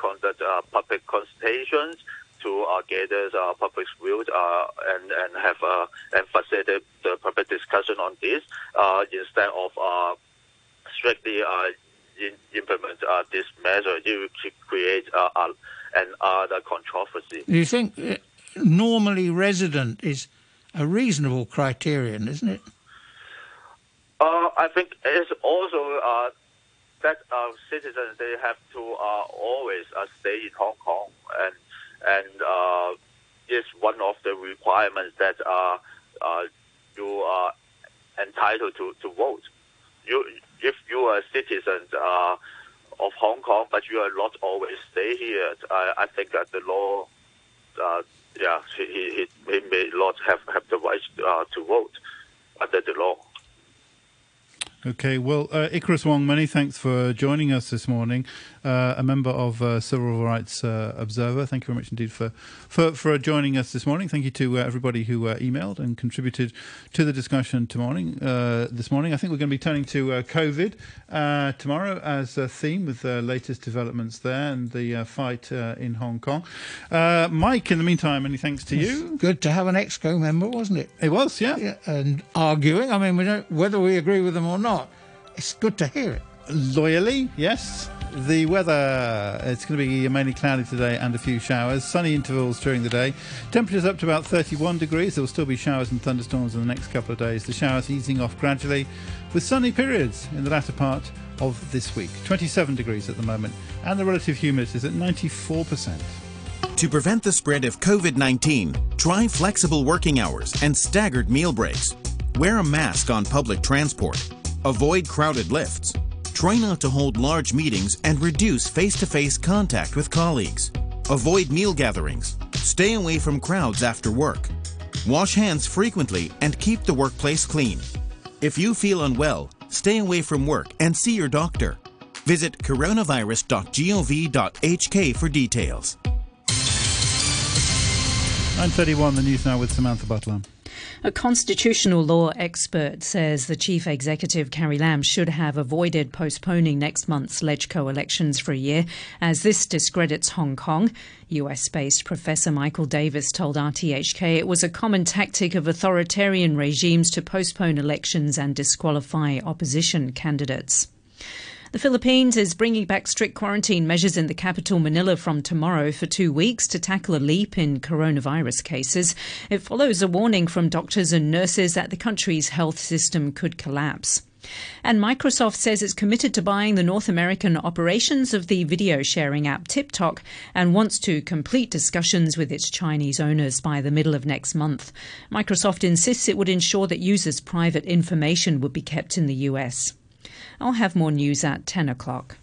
[SPEAKER 12] conduct public consultations to uh, gather uh, public views uh, and and have uh, and facilitate the public discussion on this uh, instead of uh, strictly uh, in, implement uh, this measure. It will create uh, uh, another controversy.
[SPEAKER 8] Do you think uh, normally resident is a reasonable criterion, isn't it?
[SPEAKER 12] Uh, I think it's also uh, that uh, citizens they have to uh, always uh, stay in Hong Kong, and and uh, it's one of the requirements that uh, uh, you are entitled to, to vote. You if you are a citizen uh, of Hong Kong, but you are not always stay here, I, I think that the law. Uh, yeah, he, he, he may not have, have the right uh, to vote under the law.
[SPEAKER 7] Okay, well, uh, Icarus Wong, many thanks for joining us this morning. Uh, a member of uh, Civil Rights uh, Observer. Thank you very much indeed for, for, for joining us this morning. Thank you to uh, everybody who uh, emailed and contributed to the discussion morning, this morning. I think we're going to be turning to COVID tomorrow as a theme with the latest developments there and the fight in Hong Kong. Mike, in the meantime, many thanks to you.
[SPEAKER 8] Good to have an EXCO member, wasn't it?
[SPEAKER 7] It was, yeah.
[SPEAKER 8] yeah and arguing. I mean, we don't whether we agree with them or not. It's good to hear it.
[SPEAKER 7] Loyally, yes. The weather, it's going to be mainly cloudy today and a few showers. Sunny intervals during the day. Temperatures up to about 31 degrees. There will still be showers and thunderstorms in the next couple of days. The showers easing off gradually with sunny periods in the latter part of this week. 27 degrees at the moment. And the relative humidity is at 94%.
[SPEAKER 13] To prevent the spread of COVID 19, try flexible working hours and staggered meal breaks. Wear a mask on public transport. Avoid crowded lifts. Try not to hold large meetings and reduce face to face contact with colleagues. Avoid meal gatherings. Stay away from crowds after work. Wash hands frequently and keep the workplace clean. If you feel unwell, stay away from work and see your doctor. Visit coronavirus.gov.hk for details.
[SPEAKER 7] 9.31, the news now with Samantha Butler.
[SPEAKER 4] A constitutional law expert says the chief executive, Carrie Lam, should have avoided postponing next month's LegCo elections for a year, as this discredits Hong Kong. US based Professor Michael Davis told RTHK it was a common tactic of authoritarian regimes to postpone elections and disqualify opposition candidates. The Philippines is bringing back strict quarantine measures in the capital, Manila, from tomorrow for two weeks to tackle a leap in coronavirus cases. It follows a warning from doctors and nurses that the country's health system could collapse. And Microsoft says it's committed to buying the North American operations of the video sharing app TikTok and wants to complete discussions with its Chinese owners by the middle of next month. Microsoft insists it would ensure that users' private information would be kept in the US. I'll have more news at 10 o'clock.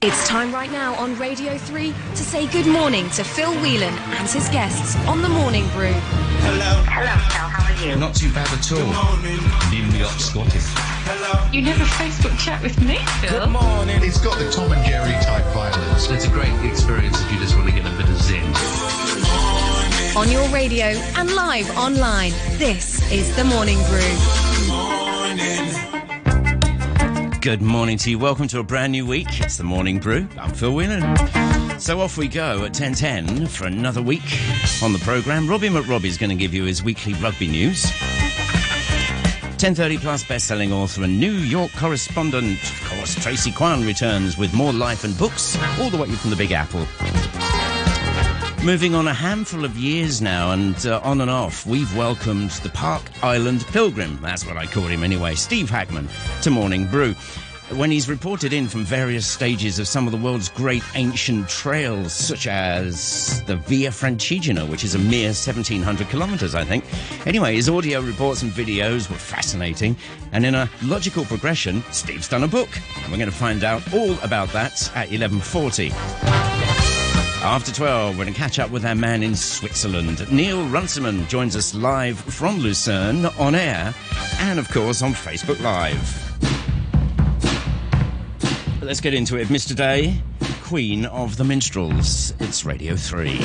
[SPEAKER 14] It's time right now on Radio 3 to say good morning to Phil Whelan and his guests on the Morning Brew.
[SPEAKER 15] Hello. Hello, Phil. How are you?
[SPEAKER 16] Not too bad at all. Nearly up Scottish.
[SPEAKER 15] Hello.
[SPEAKER 14] You never Facebook chat with me, Phil.
[SPEAKER 16] Good morning.
[SPEAKER 17] It's got the Tom and Jerry type violence.
[SPEAKER 16] It's a great experience if you just want to get a bit of zen.
[SPEAKER 14] on your radio and live online. This is The Morning Brew.
[SPEAKER 17] Good morning to you. Welcome to a brand new week. It's the Morning Brew. I'm Phil Whelan. So off we go at 10.10 for another week on the programme. Robbie McRobbie's going to give you his weekly rugby news. 10.30 plus best-selling author and New York correspondent, of course, Tracy Kwan returns with more life and books all the way from the Big Apple. Moving on a handful of years now and uh, on and off, we've welcomed the Park Island Pilgrim, that's what I call him anyway, Steve Hackman, to Morning Brew. When he's reported in from various stages of some of the world's great ancient trails, such as the Via Francigena, which is a mere 1700 kilometres, I think. Anyway, his audio reports and videos were fascinating, and in a logical progression, Steve's done a book, and we're going to find out all about that at 11:40. After 12, we're going to catch up with our man in Switzerland. Neil Runciman joins us live from Lucerne on air and, of course, on Facebook Live. But Let's get into it. Mr. Day, Queen of the Minstrels. It's Radio 3.